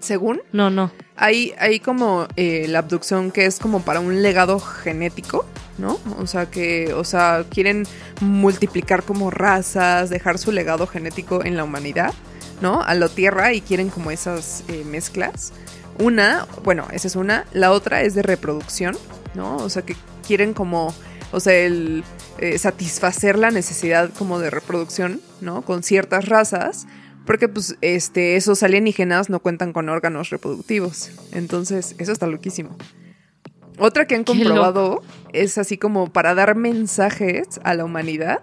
Según, no, no. Hay, hay como eh, la abducción que es como para un legado genético, ¿no? O sea que, o sea, quieren multiplicar como razas, dejar su legado genético en la humanidad, ¿no? A la Tierra y quieren como esas eh, mezclas. Una, bueno, esa es una. La otra es de reproducción, ¿no? O sea que quieren como, o sea, el eh, satisfacer la necesidad como de reproducción, ¿no? Con ciertas razas. Porque pues este, esos alienígenas no cuentan con órganos reproductivos. Entonces, eso está loquísimo. Otra que han comprobado es así como para dar mensajes a la humanidad.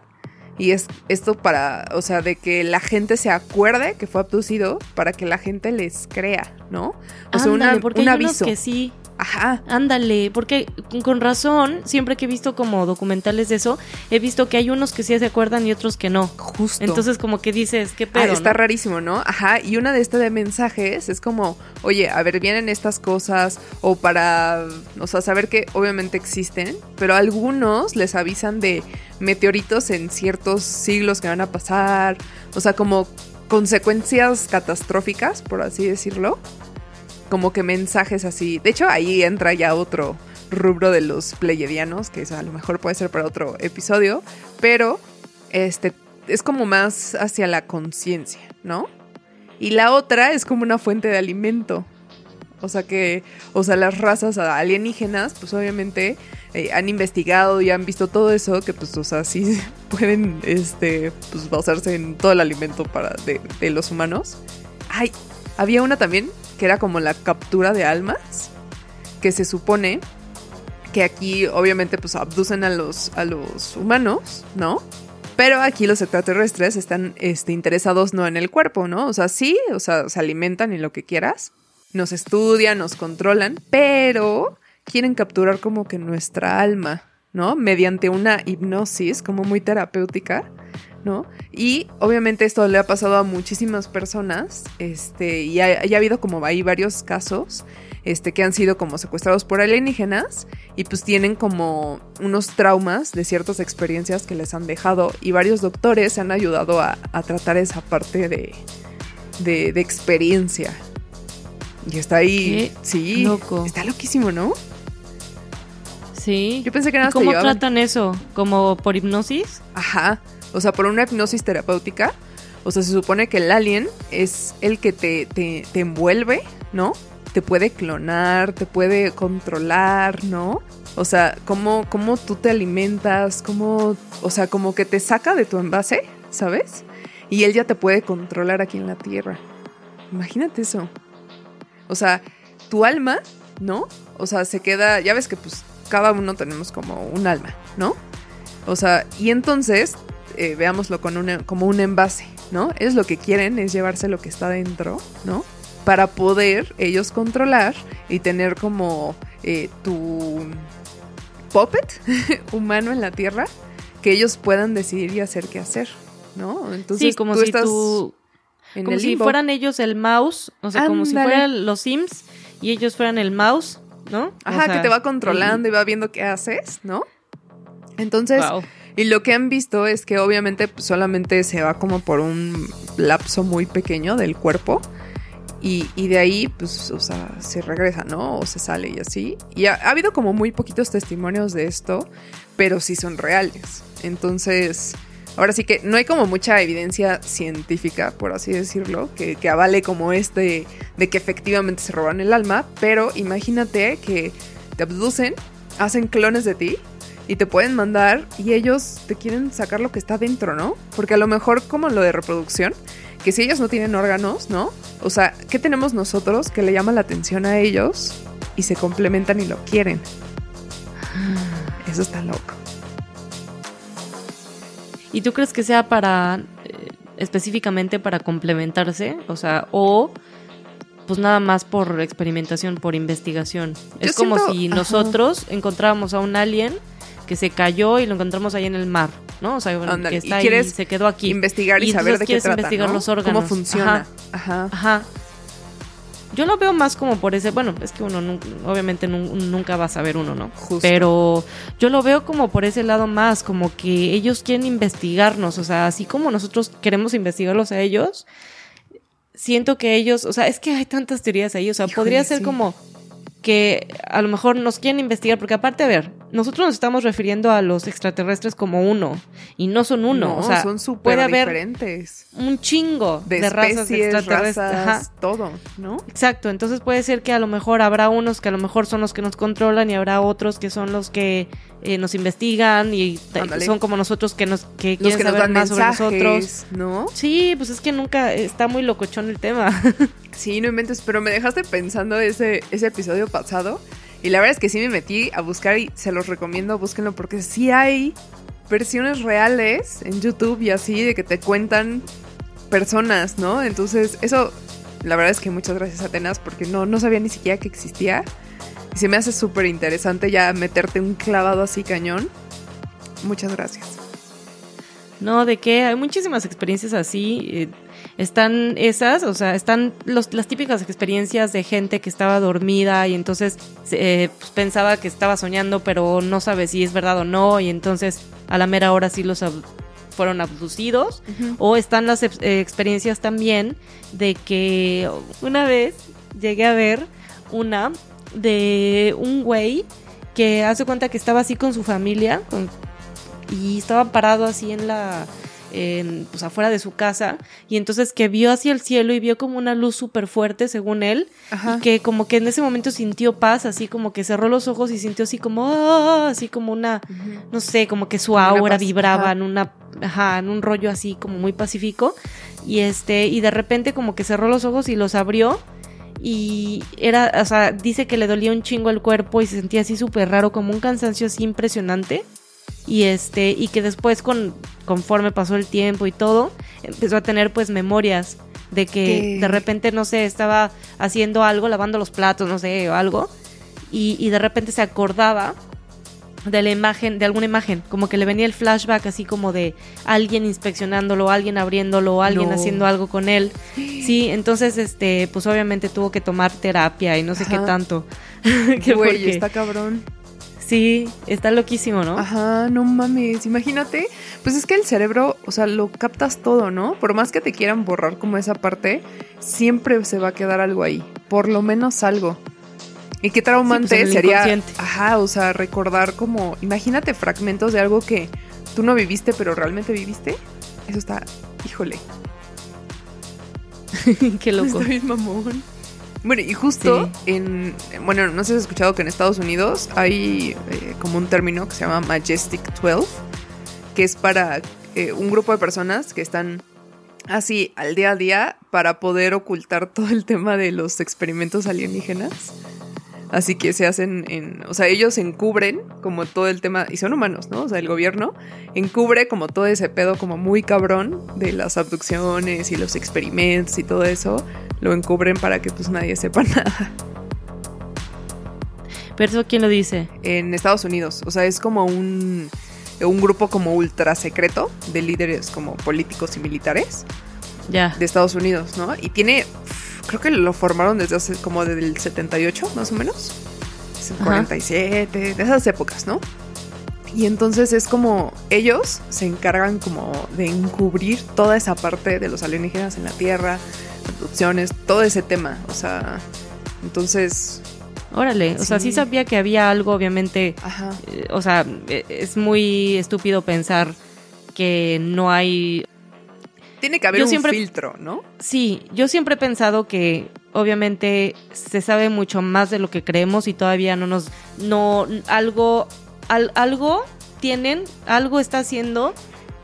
Y es esto para, o sea, de que la gente se acuerde que fue abducido para que la gente les crea, ¿no? O sea, Ándale, una- porque un hay unos aviso. que sí, Ajá. Ándale, porque con razón, siempre que he visto como documentales de eso, he visto que hay unos que sí se acuerdan y otros que no. Justo. Entonces como que dices, qué Ah, pedo, está ¿no? rarísimo, ¿no? Ajá, y una de estas de mensajes es como, oye, a ver, vienen estas cosas, o para, o sea, saber que obviamente existen, pero algunos les avisan de meteoritos en ciertos siglos que van a pasar, o sea, como consecuencias catastróficas, por así decirlo, como que mensajes así. De hecho, ahí entra ya otro rubro de los pleiadianos, que a lo mejor puede ser para otro episodio, pero este es como más hacia la conciencia, ¿no? Y la otra es como una fuente de alimento. O sea que, o sea, las razas alienígenas, pues obviamente eh, han investigado y han visto todo eso, que pues, o sea, sí [laughs] pueden, este, pues basarse en todo el alimento para, de, de los humanos. Ay, había una también que era como la captura de almas, que se supone que aquí obviamente pues abducen a los, a los humanos, ¿no? Pero aquí los extraterrestres están este, interesados no en el cuerpo, ¿no? O sea, sí, o sea, se alimentan y lo que quieras. Nos estudian, nos controlan, pero quieren capturar como que nuestra alma, ¿no? Mediante una hipnosis como muy terapéutica, ¿no? Y obviamente esto le ha pasado a muchísimas personas, este, y ha, y ha habido como ahí varios casos, este, que han sido como secuestrados por alienígenas y pues tienen como unos traumas de ciertas experiencias que les han dejado y varios doctores se han ayudado a, a tratar esa parte de, de, de experiencia. Y está ahí, Qué sí, loco. está loquísimo, ¿no? Sí. Yo pensé que nada ¿Y más ¿Cómo tratan eso? ¿Como por hipnosis? Ajá. O sea, por una hipnosis terapéutica. O sea, se supone que el alien es el que te, te, te envuelve, ¿no? Te puede clonar, te puede controlar, ¿no? O sea, cómo, cómo tú te alimentas, cómo, o sea, como que te saca de tu envase, ¿sabes? Y él ya te puede controlar aquí en la Tierra. Imagínate eso. O sea, tu alma, ¿no? O sea, se queda, ya ves que pues cada uno tenemos como un alma, ¿no? O sea, y entonces, eh, veámoslo con una, como un envase, ¿no? Es lo que quieren, es llevarse lo que está dentro, ¿no? Para poder ellos controlar y tener como eh, tu puppet [laughs] humano en la Tierra, que ellos puedan decidir y hacer qué hacer, ¿no? Entonces, sí, como tú si estás tú... en Como el si limbo. fueran ellos el mouse, o sea, como si fueran los Sims y ellos fueran el mouse, ¿no? O Ajá, sea, que te va controlando y va viendo qué haces, ¿no? Entonces, Wow. y lo que han visto es que obviamente solamente se va como por un lapso muy pequeño del cuerpo. Y, y de ahí, pues, o sea, se regresa, ¿no? O se sale y así. Y ha, ha habido como muy poquitos testimonios de esto, pero sí son reales. Entonces, ahora sí que no hay como mucha evidencia científica, por así decirlo, que, avale como este de que efectivamente se roban el alma, pero imagínate que te abducen, hacen clones de ti y te pueden mandar y ellos te quieren sacar lo que está dentro, ¿no? Porque a lo mejor como lo de reproducción, que si ellos no tienen órganos, ¿no? O sea, ¿qué tenemos nosotros que le llama la atención a ellos y se complementan y lo quieren? Eso está loco. ¿Y tú crees que sea para eh, específicamente para complementarse? O sea, o pues nada más por experimentación, por investigación. Yo es como siento- si ajá. nosotros encontrábamos a un alien que se cayó y lo encontramos ahí en el mar, ¿no? O sea, que y está ahí, quieres se quedó aquí. Investigar y, Y saber de qué trata, investigar ¿no? los órganos. Cómo funciona. Ajá. Ajá. Ajá. Yo lo veo más como por ese, bueno, es que uno obviamente nun- nunca va a saber uno, ¿no? Justo. Pero yo lo veo como por ese lado más, como que ellos quieren investigarnos, o sea, así como nosotros queremos investigarlos a ellos, siento que ellos, o sea, es que hay tantas teorías ahí, o sea, Híjole, podría ser sí. como que a lo mejor nos quieren investigar, porque aparte, a ver, nosotros nos estamos refiriendo a los extraterrestres como uno, y no son uno, No, o sea, son súper puede haber diferentes. un chingo De, de, razas especies, extraterrestres. razas, Ajá. todo, ¿no? Exacto, entonces puede ser que a lo mejor habrá unos que a lo mejor son los que nos controlan y habrá otros que son los que eh, nos investigan y son como nosotros que nos que Los quieren que nos saber dan más sobre nosotros. ¿no? Sí, pues es que nunca está muy locochón el tema. Sí, no inventes, pero me dejaste pensando ese, ese episodio pasado. Y la verdad es que sí me metí a buscar y se los recomiendo, búsquenlo, porque sí hay versiones reales en YouTube y así de que te cuentan personas, ¿no? Entonces, eso, la verdad es que muchas gracias Atenas, porque no, no sabía ni siquiera que existía. Y se me hace súper interesante ya meterte un clavado así cañón. Muchas gracias. No, de qué, hay muchísimas experiencias así. eh, están esas, o sea, están los, las típicas experiencias de gente que estaba dormida y entonces eh, pues, pensaba que estaba soñando, pero no sabe si es verdad o no, y entonces a la mera hora sí los ab- fueron abducidos. O están las eh, experiencias también de que una vez llegué a ver una de un güey que hace cuenta que estaba así con su familia con- y estaba parado así en la en, pues afuera de su casa y entonces que vio hacia el cielo y vio como una luz súper fuerte según él Ajá. y que como que en ese momento sintió paz así como que cerró los ojos y sintió así como "Ah", así como una no sé, como que su aura vibraba ajá. en una, ajá, en un rollo así como muy pacífico. Y este, y de repente como que cerró los ojos y los abrió. Y era, o sea, dice que le dolía un chingo el cuerpo y se sentía así súper raro, como un cansancio así impresionante. Y este, y que después con, conforme pasó el tiempo y todo, empezó a tener pues memorias de que ¿Qué? de repente, no sé, estaba haciendo algo, lavando los platos, no sé, o algo. Y, y de repente se acordaba de la imagen, de alguna imagen, como que le venía el flashback así como de alguien inspeccionándolo, alguien abriéndolo, alguien No. haciendo algo con él. Sí, entonces este, pues obviamente tuvo que tomar terapia y no sé qué tanto. [laughs] Que Güey, porque- está cabrón. Sí, está loquísimo, ¿no? Ajá, no mames. Imagínate. Pues es que el cerebro, o sea, lo captas todo, ¿no? Por más que te quieran borrar como esa parte, siempre se va a quedar algo ahí. Por lo menos algo. Y qué traumante Sí, pues, sería. Ajá, o sea, recordar como. Imagínate fragmentos de algo que tú no viviste, pero realmente viviste. Eso está. Híjole. [laughs] qué loco. Está bien mamón. Bueno, y justo Sí. en. Bueno, no sé si has escuchado que en Estados Unidos hay eh, como un término que se llama Majestic 12, que es para eh, un grupo de personas que están así al día a día para poder ocultar [laughs] todo el tema de los experimentos alienígenas. Así que se hacen en, o sea, ellos encubren como todo el tema, y son humanos, ¿no? O sea, el gobierno encubre como todo ese pedo como muy cabrón de las abducciones y los experimentos y todo eso, lo encubren para que pues nadie sepa [laughs] nada Pero eso, ¿quién lo dice? en Estados Unidos. O sea, es como un, un grupo como ultra secreto de líderes como políticos y militares Ya. de Estados Unidos, ¿no? Y tiene, creo que lo formaron desde hace como desde el 78, más o menos. Es el Ajá. 47, de esas épocas, ¿no? Y entonces es como ellos se encargan como de encubrir toda esa parte de los alienígenas en la Tierra, abducciones, todo ese tema. O sea, entonces, Órale. O sea, sí sabía que había algo, obviamente. ajá. eh, o sea, eh, es muy estúpido pensar que no hay Tiene que haber Yo un siempre- filtro, ¿no? Sí, yo siempre he pensado que obviamente se sabe mucho más de lo que creemos y todavía no nos no algo al- algo tienen, algo está haciendo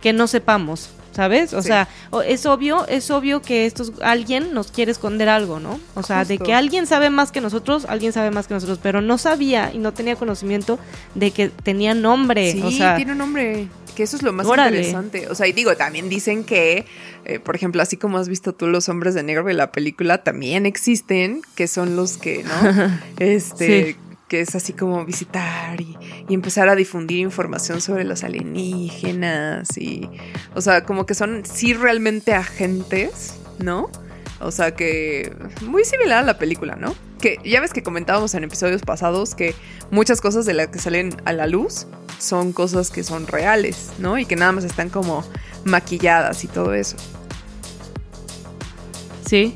que no sepamos, ¿sabes? O Sí. sea, es obvio, es obvio que estos alguien nos quiere esconder algo, ¿no? O sea, de que alguien sabe más que nosotros, alguien sabe más que nosotros, pero no sabía y no tenía conocimiento de que tenía nombre, Sí, o sea, tiene un nombre. Que eso es lo más Órale. interesante. O sea, y digo, también dicen que, eh, por ejemplo, así como has visto tú los hombres de negro de la película, también existen, que son los que, ¿no? [laughs] Este, Sí. que es así como visitar y, y empezar a difundir información sobre los alienígenas y, o sea, como que son sí realmente agentes, ¿no? O sea que muy similar a la película, ¿no? Que ya ves que comentábamos en episodios pasados que muchas cosas de las que salen a la luz son cosas que son reales, ¿no? Y que nada más están como maquilladas y todo eso. sí,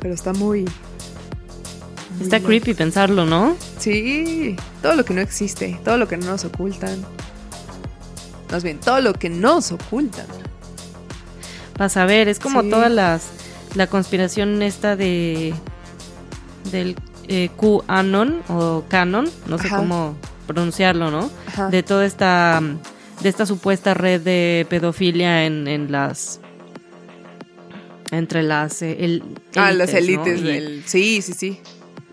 Pero está muy... muy está creepy pensarlo, ¿no? Sí, todo lo que no existe, todo lo que no nos ocultan. Más bien, todo lo que nos ocultan. Para saber, es como Sí. todas las la conspiración esta de del eh, QAnon o Canon, no sé Ajá. cómo pronunciarlo, ¿no? Ajá. De toda esta de esta supuesta red de pedofilia en, en las entre las eh, el- ah, las élites del... Sí, sí, sí.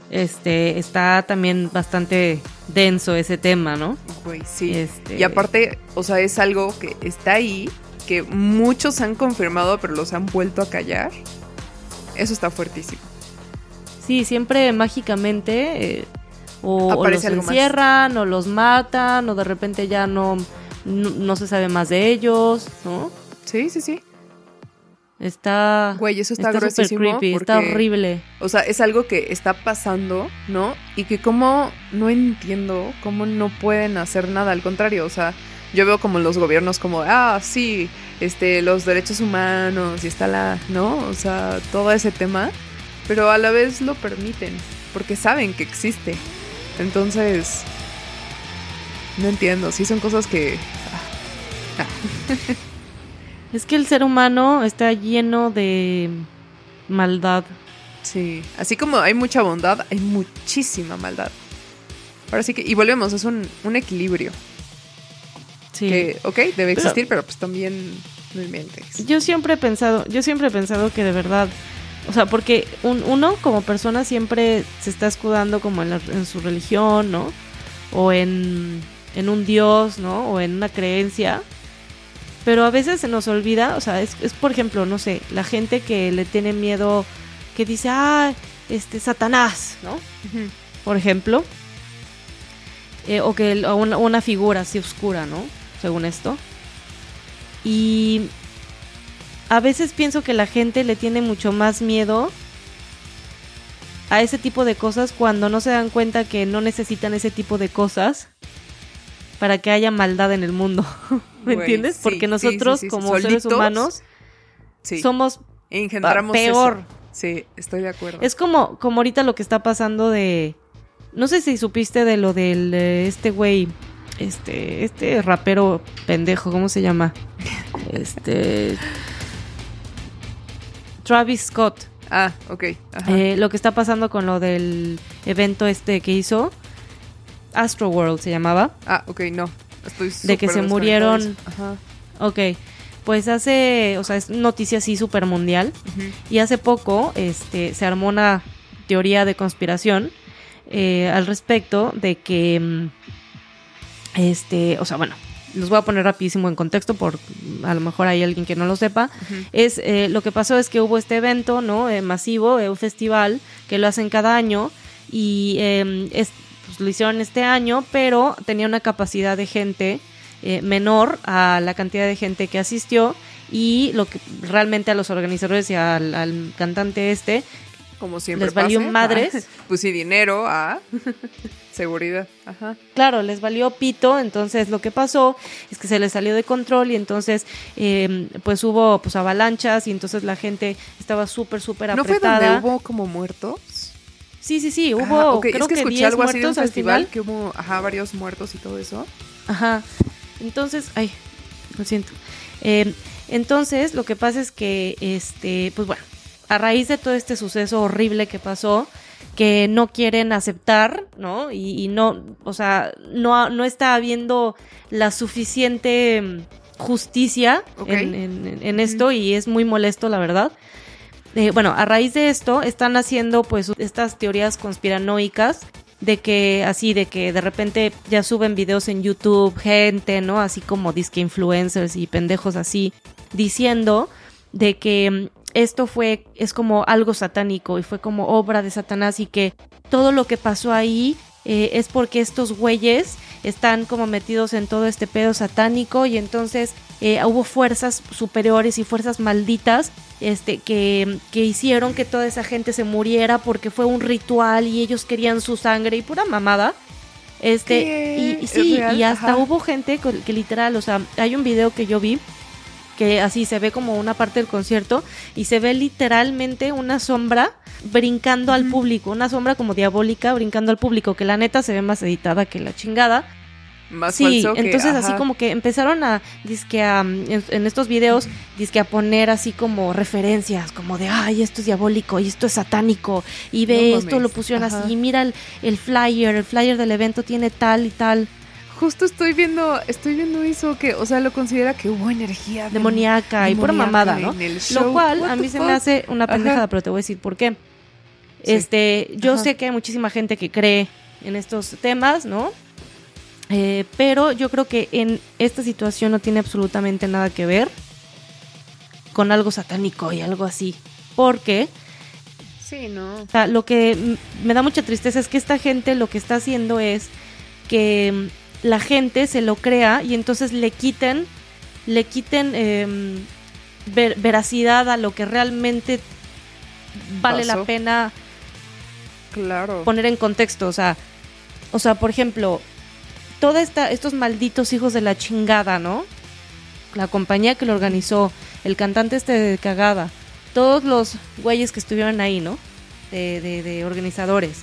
este está también bastante denso ese tema, ¿no? Güey, sí. Este- Y aparte, o sea, es algo que está ahí, que muchos han confirmado, pero los han vuelto a callar. Eso está fuertísimo. Sí, siempre mágicamente, eh, o, los más. encierran, o los matan, o de repente ya no, no, no se sabe más de ellos, ¿no? Sí, sí, sí. Está. Güey, eso está, gruesísimo creepy, está horrible. O sea, es algo que está pasando, ¿no? Y que como no entiendo cómo no pueden hacer nada. Al contrario, o sea, yo veo como los gobiernos como, ah, sí, este, los derechos humanos y está la, ¿no? O sea, todo ese tema. Pero a la vez lo permiten, porque saben que existe. Entonces, no entiendo. Sí son cosas que... ah, ah. [laughs] Es que el ser humano está lleno de maldad. Sí, así como hay mucha bondad, hay muchísima maldad. Ahora sí que, y volvemos, es un, un equilibrio. Sí. Que, ok, debe existir, pero, pues también no inventes. Yo siempre he pensado, yo siempre he pensado que de verdad, o sea, porque un- uno como persona siempre se está escudando como en, la- en su religión, ¿no? O en, en un dios, ¿no? O en una creencia. Pero a veces se nos olvida, o sea, es, es por ejemplo, no sé, la gente que le tiene miedo, que dice, ah, este, Satanás, ¿no? Por ejemplo, eh, o que el- o una, una figura así oscura, ¿no? Según esto. Y a veces pienso que la gente le tiene mucho más miedo a ese tipo de cosas cuando no se dan cuenta que no necesitan ese tipo de cosas para que haya maldad en el mundo. [laughs] ¿Me entiendes? sí, Porque nosotros sí, sí, sí. como seres humanos somos engendramos peor. eso. Sí, estoy de acuerdo. Es como, como ahorita lo que está pasando de. No sé si supiste de lo del este güey. Este, este rapero pendejo, ¿cómo se llama? Este. Travis Scott. Ah, ok. Ajá. Eh, lo que está pasando con lo del evento este que hizo. Astro World se llamaba. ah, ok, no. Estoy de que se murieron-. Ajá. Ok. Pues hace. O sea, es noticia así súper mundial. Y hace poco este, se armó una teoría de conspiración eh, al respecto de que, mm, este, o sea, bueno, los voy a poner rapidísimo en contexto por a lo mejor hay alguien que no lo sepa. Es eh, lo que pasó es que hubo este evento, ¿no? Eh, masivo, eh, un festival que lo hacen cada año y eh, es- pues, lo hicieron este año, pero tenía una capacidad de gente eh, menor a la cantidad de gente que asistió y lo que realmente a los organizadores y al, al cantante este Como siempre Les valió pase. madres. Ah, [laughs] Pues sí, dinero a seguridad. Ajá. Claro, les valió pito, entonces lo que pasó es que se les salió de control y entonces eh, pues hubo pues avalanchas y entonces la gente estaba súper, súper ¿No fue apretada. donde hubo como muertos? Sí, sí, sí, hubo Ah, ok, creo es que, que escuché 10 algo así de un festival que hubo, ajá, varios muertos y todo eso. Ajá. Entonces, ay, lo siento. Eh, entonces, lo que pasa es que, este, pues bueno, a raíz de todo este suceso horrible que pasó, que no quieren aceptar, ¿no? Y, y no, o sea, no, no está habiendo la suficiente mm, justicia Ok. en, en- en esto y es muy molesto, la verdad. Eh, bueno, a raíz de esto están haciendo pues estas teorías conspiranoicas de que así, de que de repente ya suben videos en YouTube, gente, ¿no? Así como disque influencers y pendejos así, diciendo de que mm, esto fue, es como algo satánico y fue como obra de Satanás y que todo lo que pasó ahí eh, es porque estos güeyes están como metidos en todo este pedo satánico y entonces eh, hubo fuerzas superiores y fuerzas malditas este, que, que hicieron que toda esa gente se muriera porque fue un ritual y ellos querían su sangre y pura mamada. Este, y, y ¿Es sí, real? y hasta Ajá. hubo gente que literal, o sea, hay un video que yo vi que así se ve como una parte del concierto y se ve literalmente una sombra brincando al público, una sombra como diabólica brincando al público, que la neta se ve más editada que la chingada. Más Sí, falso que, entonces así como que empezaron a, dizque a, mm, en, en estos videos, dizque a poner así como referencias, como de, ay, esto es diabólico y esto es satánico, y ve, No esto lo pusieron ajá. así, y mira el, el flyer, el flyer del evento tiene tal y tal, Justo estoy viendo, estoy viendo eso que, o sea, lo considera que hubo energía dem- demoníaca y pura mamada, ¿no? Lo cual a mí se fuck? me hace una Ajá. pendejada, pero te voy a decir por qué. Sí. Este, yo Ajá. sé que hay muchísima gente que cree en estos temas, ¿no? Eh, pero yo creo que en esta situación no tiene absolutamente nada que ver con algo satánico y algo así. Porque Sí, no. O sea, lo que me da mucha tristeza es que esta gente lo que está haciendo es que la gente se lo crea y entonces le quiten, le quiten em, ver- veracidad a lo que realmente vale la pena Claro. poner en contexto. O sea, o sea, por ejemplo, toda esta, estos malditos hijos de la chingada, ¿no? La compañía que lo organizó, el cantante este de cagada, todos los güeyes que estuvieron ahí, ¿no? De, de, de organizadores.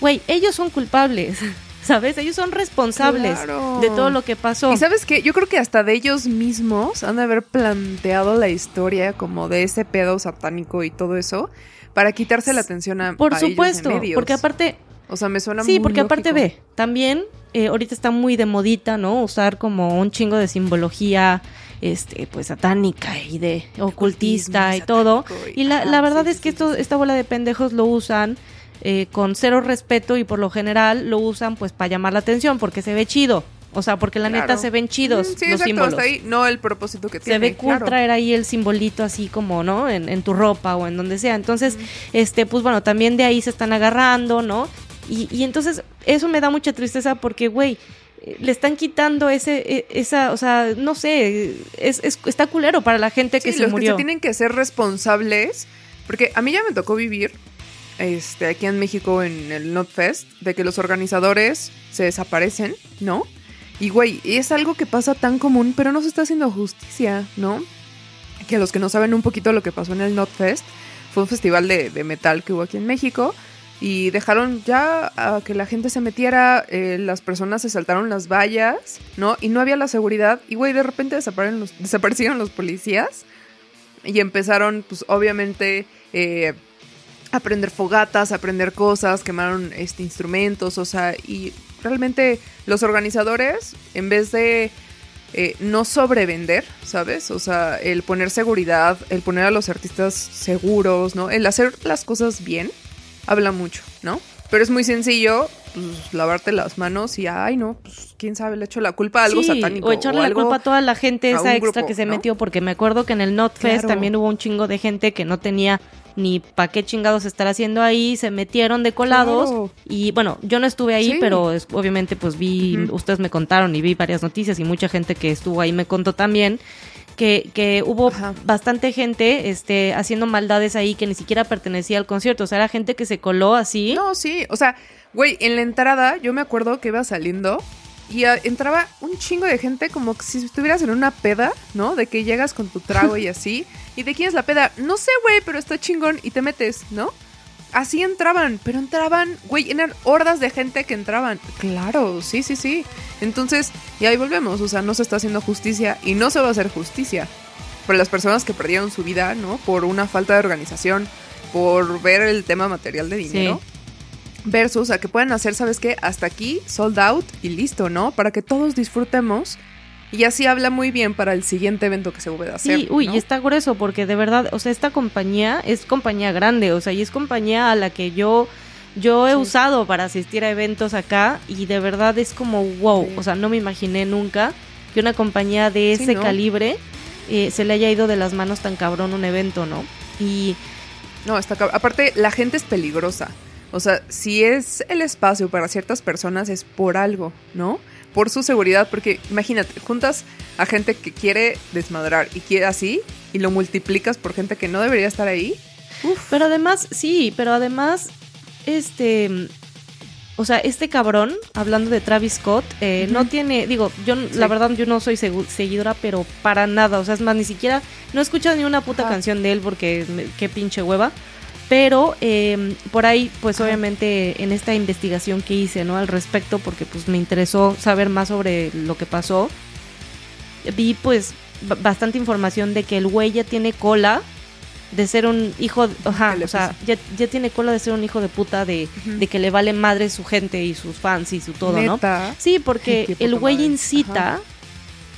Güey, ellos son culpables, [laughs] ¿sabes? Ellos son responsables Claro. de todo lo que pasó. Y sabes qué, yo creo que hasta de ellos mismos han de haber planteado la historia como de ese pedo satánico y todo eso para quitarse la atención a Por a ellos supuesto, en medios. porque aparte, o sea, me suena Sí, muy porque aparte ve, también eh, ahorita está muy de modita, ¿no? Usar como un chingo de simbología, este, pues satánica y de ocultista y todo. y- Y la, la verdad sí, es sí, que sí, esto, sí. esta bola de pendejos lo usan eh, con cero respeto y por lo general lo usan pues para llamar la atención porque se ve chido. O sea, porque la neta se ven chidos Mm, sí, los exacto, símbolos. hasta ahí, no el propósito que Se tiene. ve cool claro. traer ahí el simbolito así como, ¿no? En, en tu ropa o en donde sea. Entonces, este, pues bueno, también de ahí se están agarrando, ¿no? Y, y entonces eso me da mucha tristeza porque, güey, le están quitando ese, e- esa, o sea, no sé, es, es- está culero para la gente que Sí, se los murió. que se tienen que ser responsables, porque a mí ya me tocó vivir este, aquí en México en el NotFest, de que los organizadores se desaparecen, ¿no? Y güey, es algo que pasa tan común, pero no se está haciendo justicia, ¿no? Que los que no saben un poquito lo que pasó en el NotFest, fue un festival de, de metal que hubo aquí en México. Y dejaron ya a que la gente se metiera, eh, las personas se saltaron las vallas, ¿no? Y no había la seguridad. Y, güey, de repente desaparecieron los, [laughs] desaparecieron los policías. Y empezaron, pues, obviamente, eh, a prender fogatas, a prender cosas, quemaron este, instrumentos, o sea, y realmente los organizadores, en vez de eh, no sobrevender, ¿sabes? O sea, el poner seguridad, el poner a los artistas seguros, ¿no? El hacer las cosas bien, habla mucho, ¿no? Pero es muy sencillo, pues, lavarte las manos y, ay, no, pues, quién sabe, le echo la culpa a algo Sí, satánico. O echarle la algo- culpa a toda la gente esa extra grupo, que se ¿no? metió, porque me acuerdo que en el NotFest Claro. también hubo un chingo de gente que no tenía ni pa' qué chingados estar haciendo ahí, se metieron de colados Claro. y bueno, yo no estuve ahí, Sí. pero es- obviamente pues vi, ustedes me contaron y vi varias noticias y mucha gente que estuvo ahí me contó también que, que hubo Ajá. bastante gente este, haciendo maldades ahí que ni siquiera pertenecía al concierto, o sea, era gente que se coló así. No, sí, o sea, güey, en la entrada yo me acuerdo que iba saliendo y ah, entraba un chingo de gente como que si estuvieras en una peda, ¿no? De que llegas con tu trago y así. [laughs] ¿Y de quién es la peda? No sé, güey, pero está chingón y te metes, ¿no? Así entraban, pero entraban, güey, eran hordas de gente que entraban. Claro, sí, sí, sí. Entonces, y ahí volvemos, o sea, no se está haciendo justicia y no se va a hacer justicia por las personas que perdieron su vida, ¿no? Por una falta de organización, por ver el tema material de dinero. Versus a que puedan hacer, ¿sabes qué? Hasta aquí, sold out y listo, ¿no? Para que todos disfrutemos. Y así habla muy bien para el siguiente evento que se vuelva a hacer. Sí, uy, ¿no? y está grueso porque de verdad, o sea, esta compañía es compañía grande, o sea, y es compañía a la que yo yo he Sí. usado para asistir a eventos acá y de verdad es como wow, Sí. o sea, no me imaginé nunca que una compañía de Sí, ese ¿no? calibre eh, se le haya ido de las manos tan cabrón un evento, ¿no? Y No, está Aparte, la gente es peligrosa. O sea, si es el espacio para ciertas personas es por algo, ¿no? Por su seguridad, porque imagínate, juntas a gente que quiere desmadrar y quiere así, y lo multiplicas por gente que no debería estar ahí. Pero además, sí, pero además, este, o sea, este cabrón, hablando de Travis Scott, eh, no tiene, digo, yo la verdad yo no soy segu- seguidora, pero para nada, o sea, es más, ni siquiera, no he escuchado ni una puta canción de él porque me- qué pinche hueva. Pero eh, por ahí, pues obviamente en esta investigación que hice, ¿no? Al respecto, porque pues me interesó saber más sobre lo que pasó, vi pues bastante información de que el güey ya tiene cola de ser un hijo, ajá, ¿Qué le o sea, ya, ya tiene cola de ser un hijo de puta de, de que le vale madre su gente y sus fans y su todo, ¿no? Neta. Sí, porque el güey madre. incita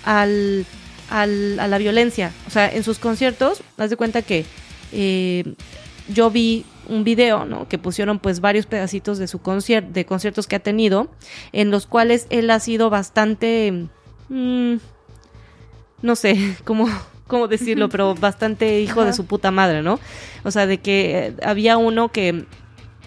al, al- a la violencia. O sea, en sus conciertos, haz de cuenta que eh, yo vi un video, ¿no? Que pusieron pues varios pedacitos de su concierto, de conciertos que ha tenido, en los cuales él ha sido bastante, mm, no sé, [laughs] como cómo decirlo, pero [laughs] bastante hijo de su puta madre, ¿no? O sea, de que eh, había uno que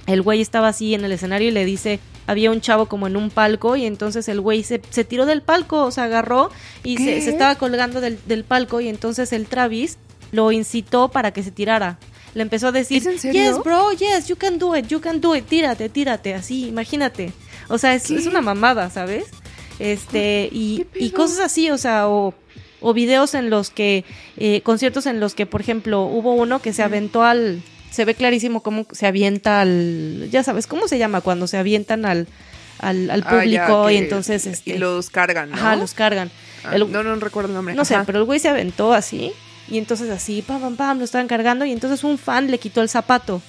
el güey estaba así en el escenario y le dice, había un chavo como en un palco y entonces el güey se, se tiró del palco, o sea, agarró y se, se estaba colgando del, del palco y entonces el Travis lo incitó para que se tirara. Le empezó a decir, yes, bro, yes, you can do it, you can do it, tírate, tírate, así, imagínate. O sea, es, es una mamada, ¿sabes? Este, y, ¿Qué y cosas así, o sea, o, o videos en los que, eh, conciertos en los que, por ejemplo, hubo uno que se aventó al, se ve clarísimo cómo se avienta al, ya sabes, ¿cómo se llama? Cuando se avientan al, al, al Ah, ya, público y entonces, este, Y los cargan, ¿no? ajá, los cargan. Ah, El- no, no recuerdo el nombre. no sé, pero el güey se aventó así. Y entonces así, pam, pam, pam, lo estaban cargando. Y entonces un fan le quitó el zapato.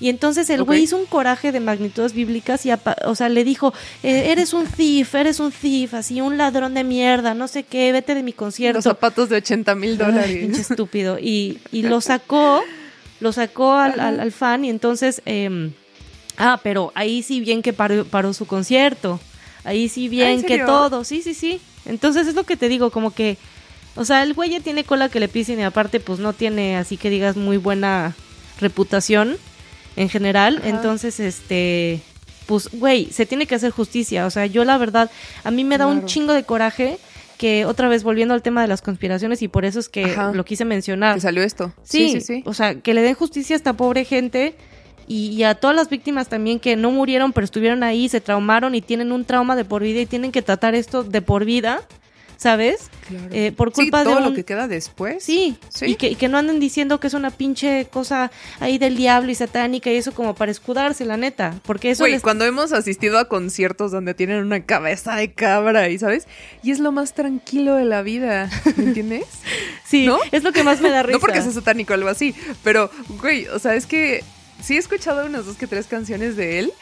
Y entonces el güey hizo un coraje de magnitudes bíblicas y, o sea, le dijo, eh, eres un thief, eres un thief, así, un ladrón de mierda, no sé qué, vete de mi concierto. Los zapatos de 80 mil Ay, dólares. pinche [laughs] estúpido. Y, y lo sacó, lo sacó al, al- al fan y entonces, em, ah, pero ahí sí bien que paró, paró su concierto. Ahí sí ¿Ah, bien en que todo, sí, sí, sí. Entonces es lo que te digo, como que, o sea, el güey ya tiene cola que le pisen y aparte pues no tiene así que digas muy buena reputación en general. Ajá. Entonces, este, pues, güey, se tiene que hacer justicia. O sea, yo la verdad, a mí me da un chingo de coraje que otra vez volviendo al tema de las conspiraciones y por eso es que Ajá. lo quise mencionar. Que salió esto. Sí, sí, sí. sí. o sea, que le den justicia a esta pobre gente y, y a todas las víctimas también que no murieron pero estuvieron ahí, se traumaron y tienen un trauma de por vida y tienen que tratar esto de por vida, ¿sabes? Claro. Eh, por Sí, culpa todo de lo un- que queda después. Sí, Sí. Y, que, y que no anden diciendo que es una pinche cosa ahí del diablo y satánica y eso como para escudarse, la neta. Porque eso Güey, les- cuando hemos asistido a conciertos donde tienen una cabeza de cabra y, ¿sabes? Y es lo más tranquilo de la vida, ¿me entiendes? [laughs] sí, ¿no? es lo que más me da risa. [laughs] no porque sea satánico o algo así, pero, güey, o sea, es que sí he escuchado unas dos que tres canciones de él,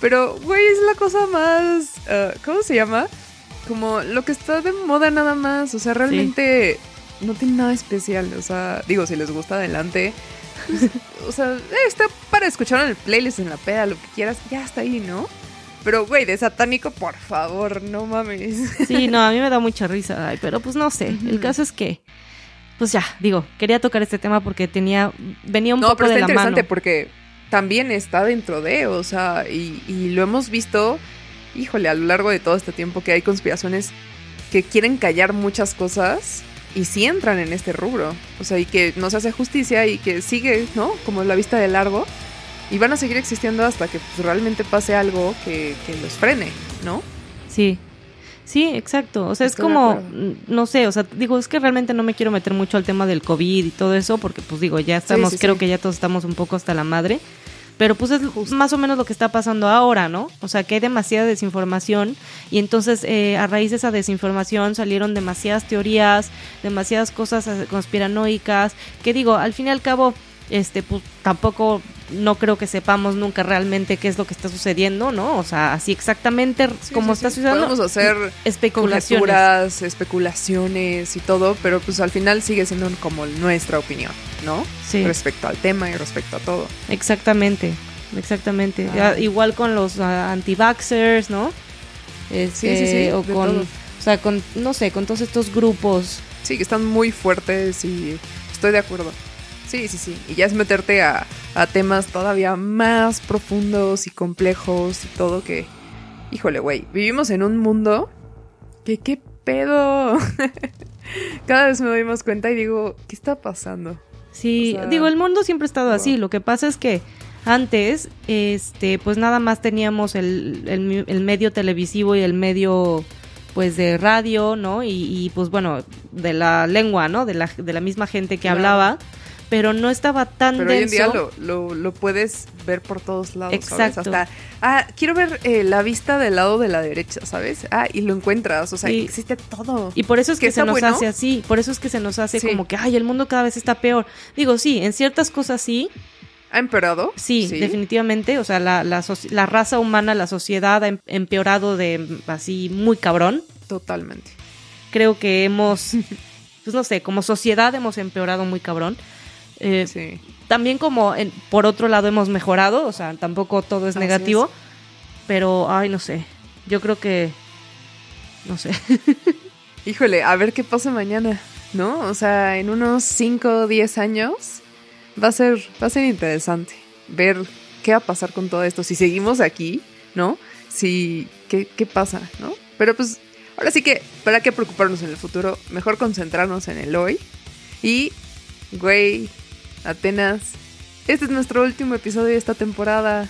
pero, güey, es la cosa más, ah, ¿cómo se llama? Como lo que está de moda nada más, o sea, realmente no tiene nada especial, o sea, digo, si les gusta adelante. pues, [laughs] o sea, eh, está para escuchar en el playlist, en la peda, lo que quieras, ya está ahí, ¿no? Pero, güey, de satánico, por favor, no mames. Sí, no, a mí me da [laughs] mucha risa, ay, pero pues no sé. El caso es que, pues ya, digo, quería tocar este tema porque tenía, venía un no, poco pero de está la interesante mano. porque también está dentro de, o sea, y, y lo hemos visto, híjole, a lo largo de todo este tiempo que hay conspiraciones que quieren callar muchas cosas y sí entran en este rubro, o sea, y que no se hace justicia y que sigue, ¿no? Como la vista de largo. Y van a seguir existiendo hasta que pues, realmente pase algo que, que los frene, ¿no? Sí. Sí, exacto. O sea, es Estoy como, mm, no sé, o sea, digo, es que realmente no me quiero meter mucho al tema del COVID y todo eso, porque pues digo, ya estamos, sí, creo sí. que ya todos estamos un poco hasta la madre. Pero pues es más o menos lo que está pasando ahora, ¿no? O sea, que hay demasiada desinformación y entonces eh, a raíz de esa desinformación salieron demasiadas teorías, demasiadas cosas eh, conspiranoicas, que digo, al fin y al cabo, este, pues tampoco no creo que sepamos nunca realmente qué es lo que está sucediendo, ¿no? O sea, así exactamente Sí, como sí, está sí. sucediendo. Podemos hacer especulaciones. especulaciones y todo, pero pues al final sigue siendo como nuestra opinión, ¿no? Sí. Respecto al tema y respecto a todo. Exactamente, exactamente. Ah. Igual con los ah, anti-vaxxers, ¿no? Este, Sí, sí, sí, O con, todo. o sea, con, no sé, con todos estos grupos. Sí, que están muy fuertes y estoy de acuerdo. Sí, sí, sí. Y ya es meterte a, a temas todavía más profundos y complejos y todo que... Híjole, güey, vivimos en un mundo que qué pedo. [laughs] Cada vez me doy más cuenta y digo, ¿qué está pasando? Sí, O sea, digo, el mundo siempre ha estado así. Lo que pasa es que antes, este, pues nada más teníamos el, el- el medio televisivo y el medio, pues de radio, ¿no? Y, y, pues bueno, de la lengua, ¿no? De la, de la misma gente que Claro. hablaba. Pero no estaba tan Pero hoy en denso. día lo, lo, lo puedes ver por todos lados, ¿sabes? Exacto. Hasta, ah, quiero ver eh, la vista del lado de la derecha, ¿sabes? Ah, y lo encuentras, o sea, existe todo. Y por eso es Que que, se nos bueno. hace así, por eso es que se nos hace Sí. como que, ay, el mundo cada vez está peor. Digo, sí, en ciertas cosas sí, ¿Ha empeorado? sí, definitivamente, o sea, la, la, la raza humana, la sociedad ha em- empeorado de así muy cabrón. Totalmente. Creo que hemos, [laughs] pues no sé, como sociedad hemos empeorado muy cabrón. Eh, Sí. También como en- por otro lado hemos mejorado, o sea, tampoco todo es Así negativo, es. pero, ay, no sé, yo creo que, no sé. [laughs] Híjole, a ver qué pasa mañana. ¿no? O sea, en unos 5 o 10 años va a ser, va a ser interesante ver qué va a pasar con todo esto. Si seguimos aquí, ¿no? Si, ¿qué, qué pasa, no? Pero pues, ahora sí que, ¿para qué preocuparnos en el futuro? Mejor concentrarnos en el hoy. Y, güey, Atenas, este es nuestro último episodio de esta temporada.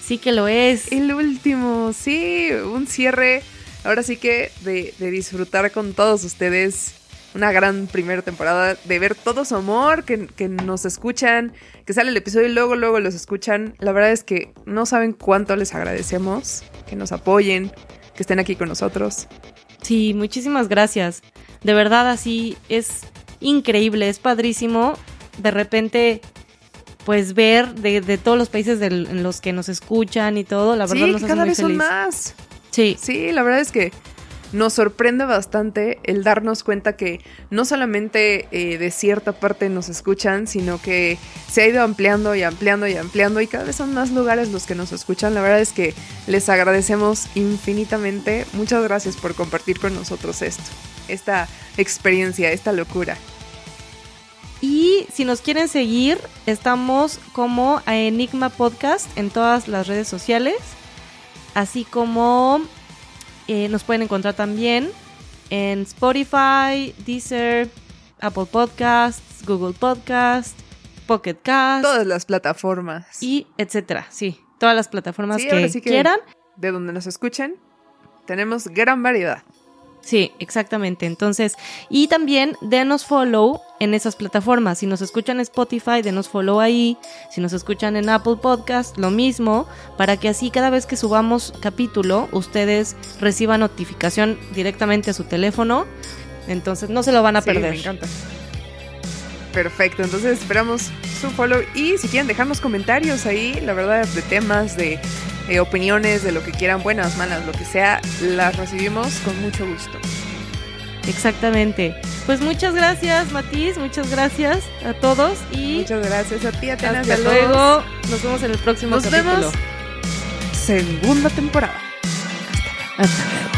Sí que lo es. El último, sí, un cierre. Ahora sí que de, de disfrutar con todos ustedes una gran primera temporada, de ver todo su amor, que, que, nos escuchan, que sale el episodio y luego, luego los escuchan. La verdad es que no saben cuánto les agradecemos, que nos apoyen, que estén aquí con nosotros. Sí, muchísimas gracias. De verdad, así es increíble, es padrísimo. De repente, pues ver de, de todos los países del, en los que nos escuchan y todo, la verdad sí, nos hace cada muy vez feliz. son más. Sí, Sí, la verdad es que nos sorprende bastante el darnos cuenta que no solamente eh, de cierta parte nos escuchan, sino que se ha ido ampliando y ampliando y ampliando y cada vez son más lugares los que nos escuchan. La verdad es que les agradecemos infinitamente. Muchas gracias por compartir con nosotros esto, esta experiencia, esta locura. Y si nos quieren seguir, estamos como a Enigma Podcast en todas las redes sociales. Así como eh, nos pueden encontrar también en Spotify, Deezer, Apple Podcasts, Google Podcasts, Pocket Cast Todas las plataformas. y etcétera. Sí, todas las plataformas Sí, que, ahora sí que- quieran. De donde nos escuchen, tenemos gran variedad. Sí, exactamente. Entonces, y también denos follow en esas plataformas. Si nos escuchan en Spotify, denos follow ahí. Si nos escuchan en Apple Podcast, lo mismo, para que así cada vez que subamos capítulo, ustedes reciban notificación directamente a su teléfono. Entonces, no se lo van a Sí, perder. Me encanta. Perfecto, entonces esperamos su follow y si quieren dejarnos comentarios ahí, la verdad, de temas, de eh, opiniones, de lo que quieran, buenas, malas, lo que sea, las recibimos con mucho gusto. Exactamente. Pues muchas gracias, Matiz. Muchas gracias a todos y Muchas gracias a ti, Atenas. hasta luego. Nos vemos en el próximo Nos capítulo. vemos segunda temporada. Hasta luego.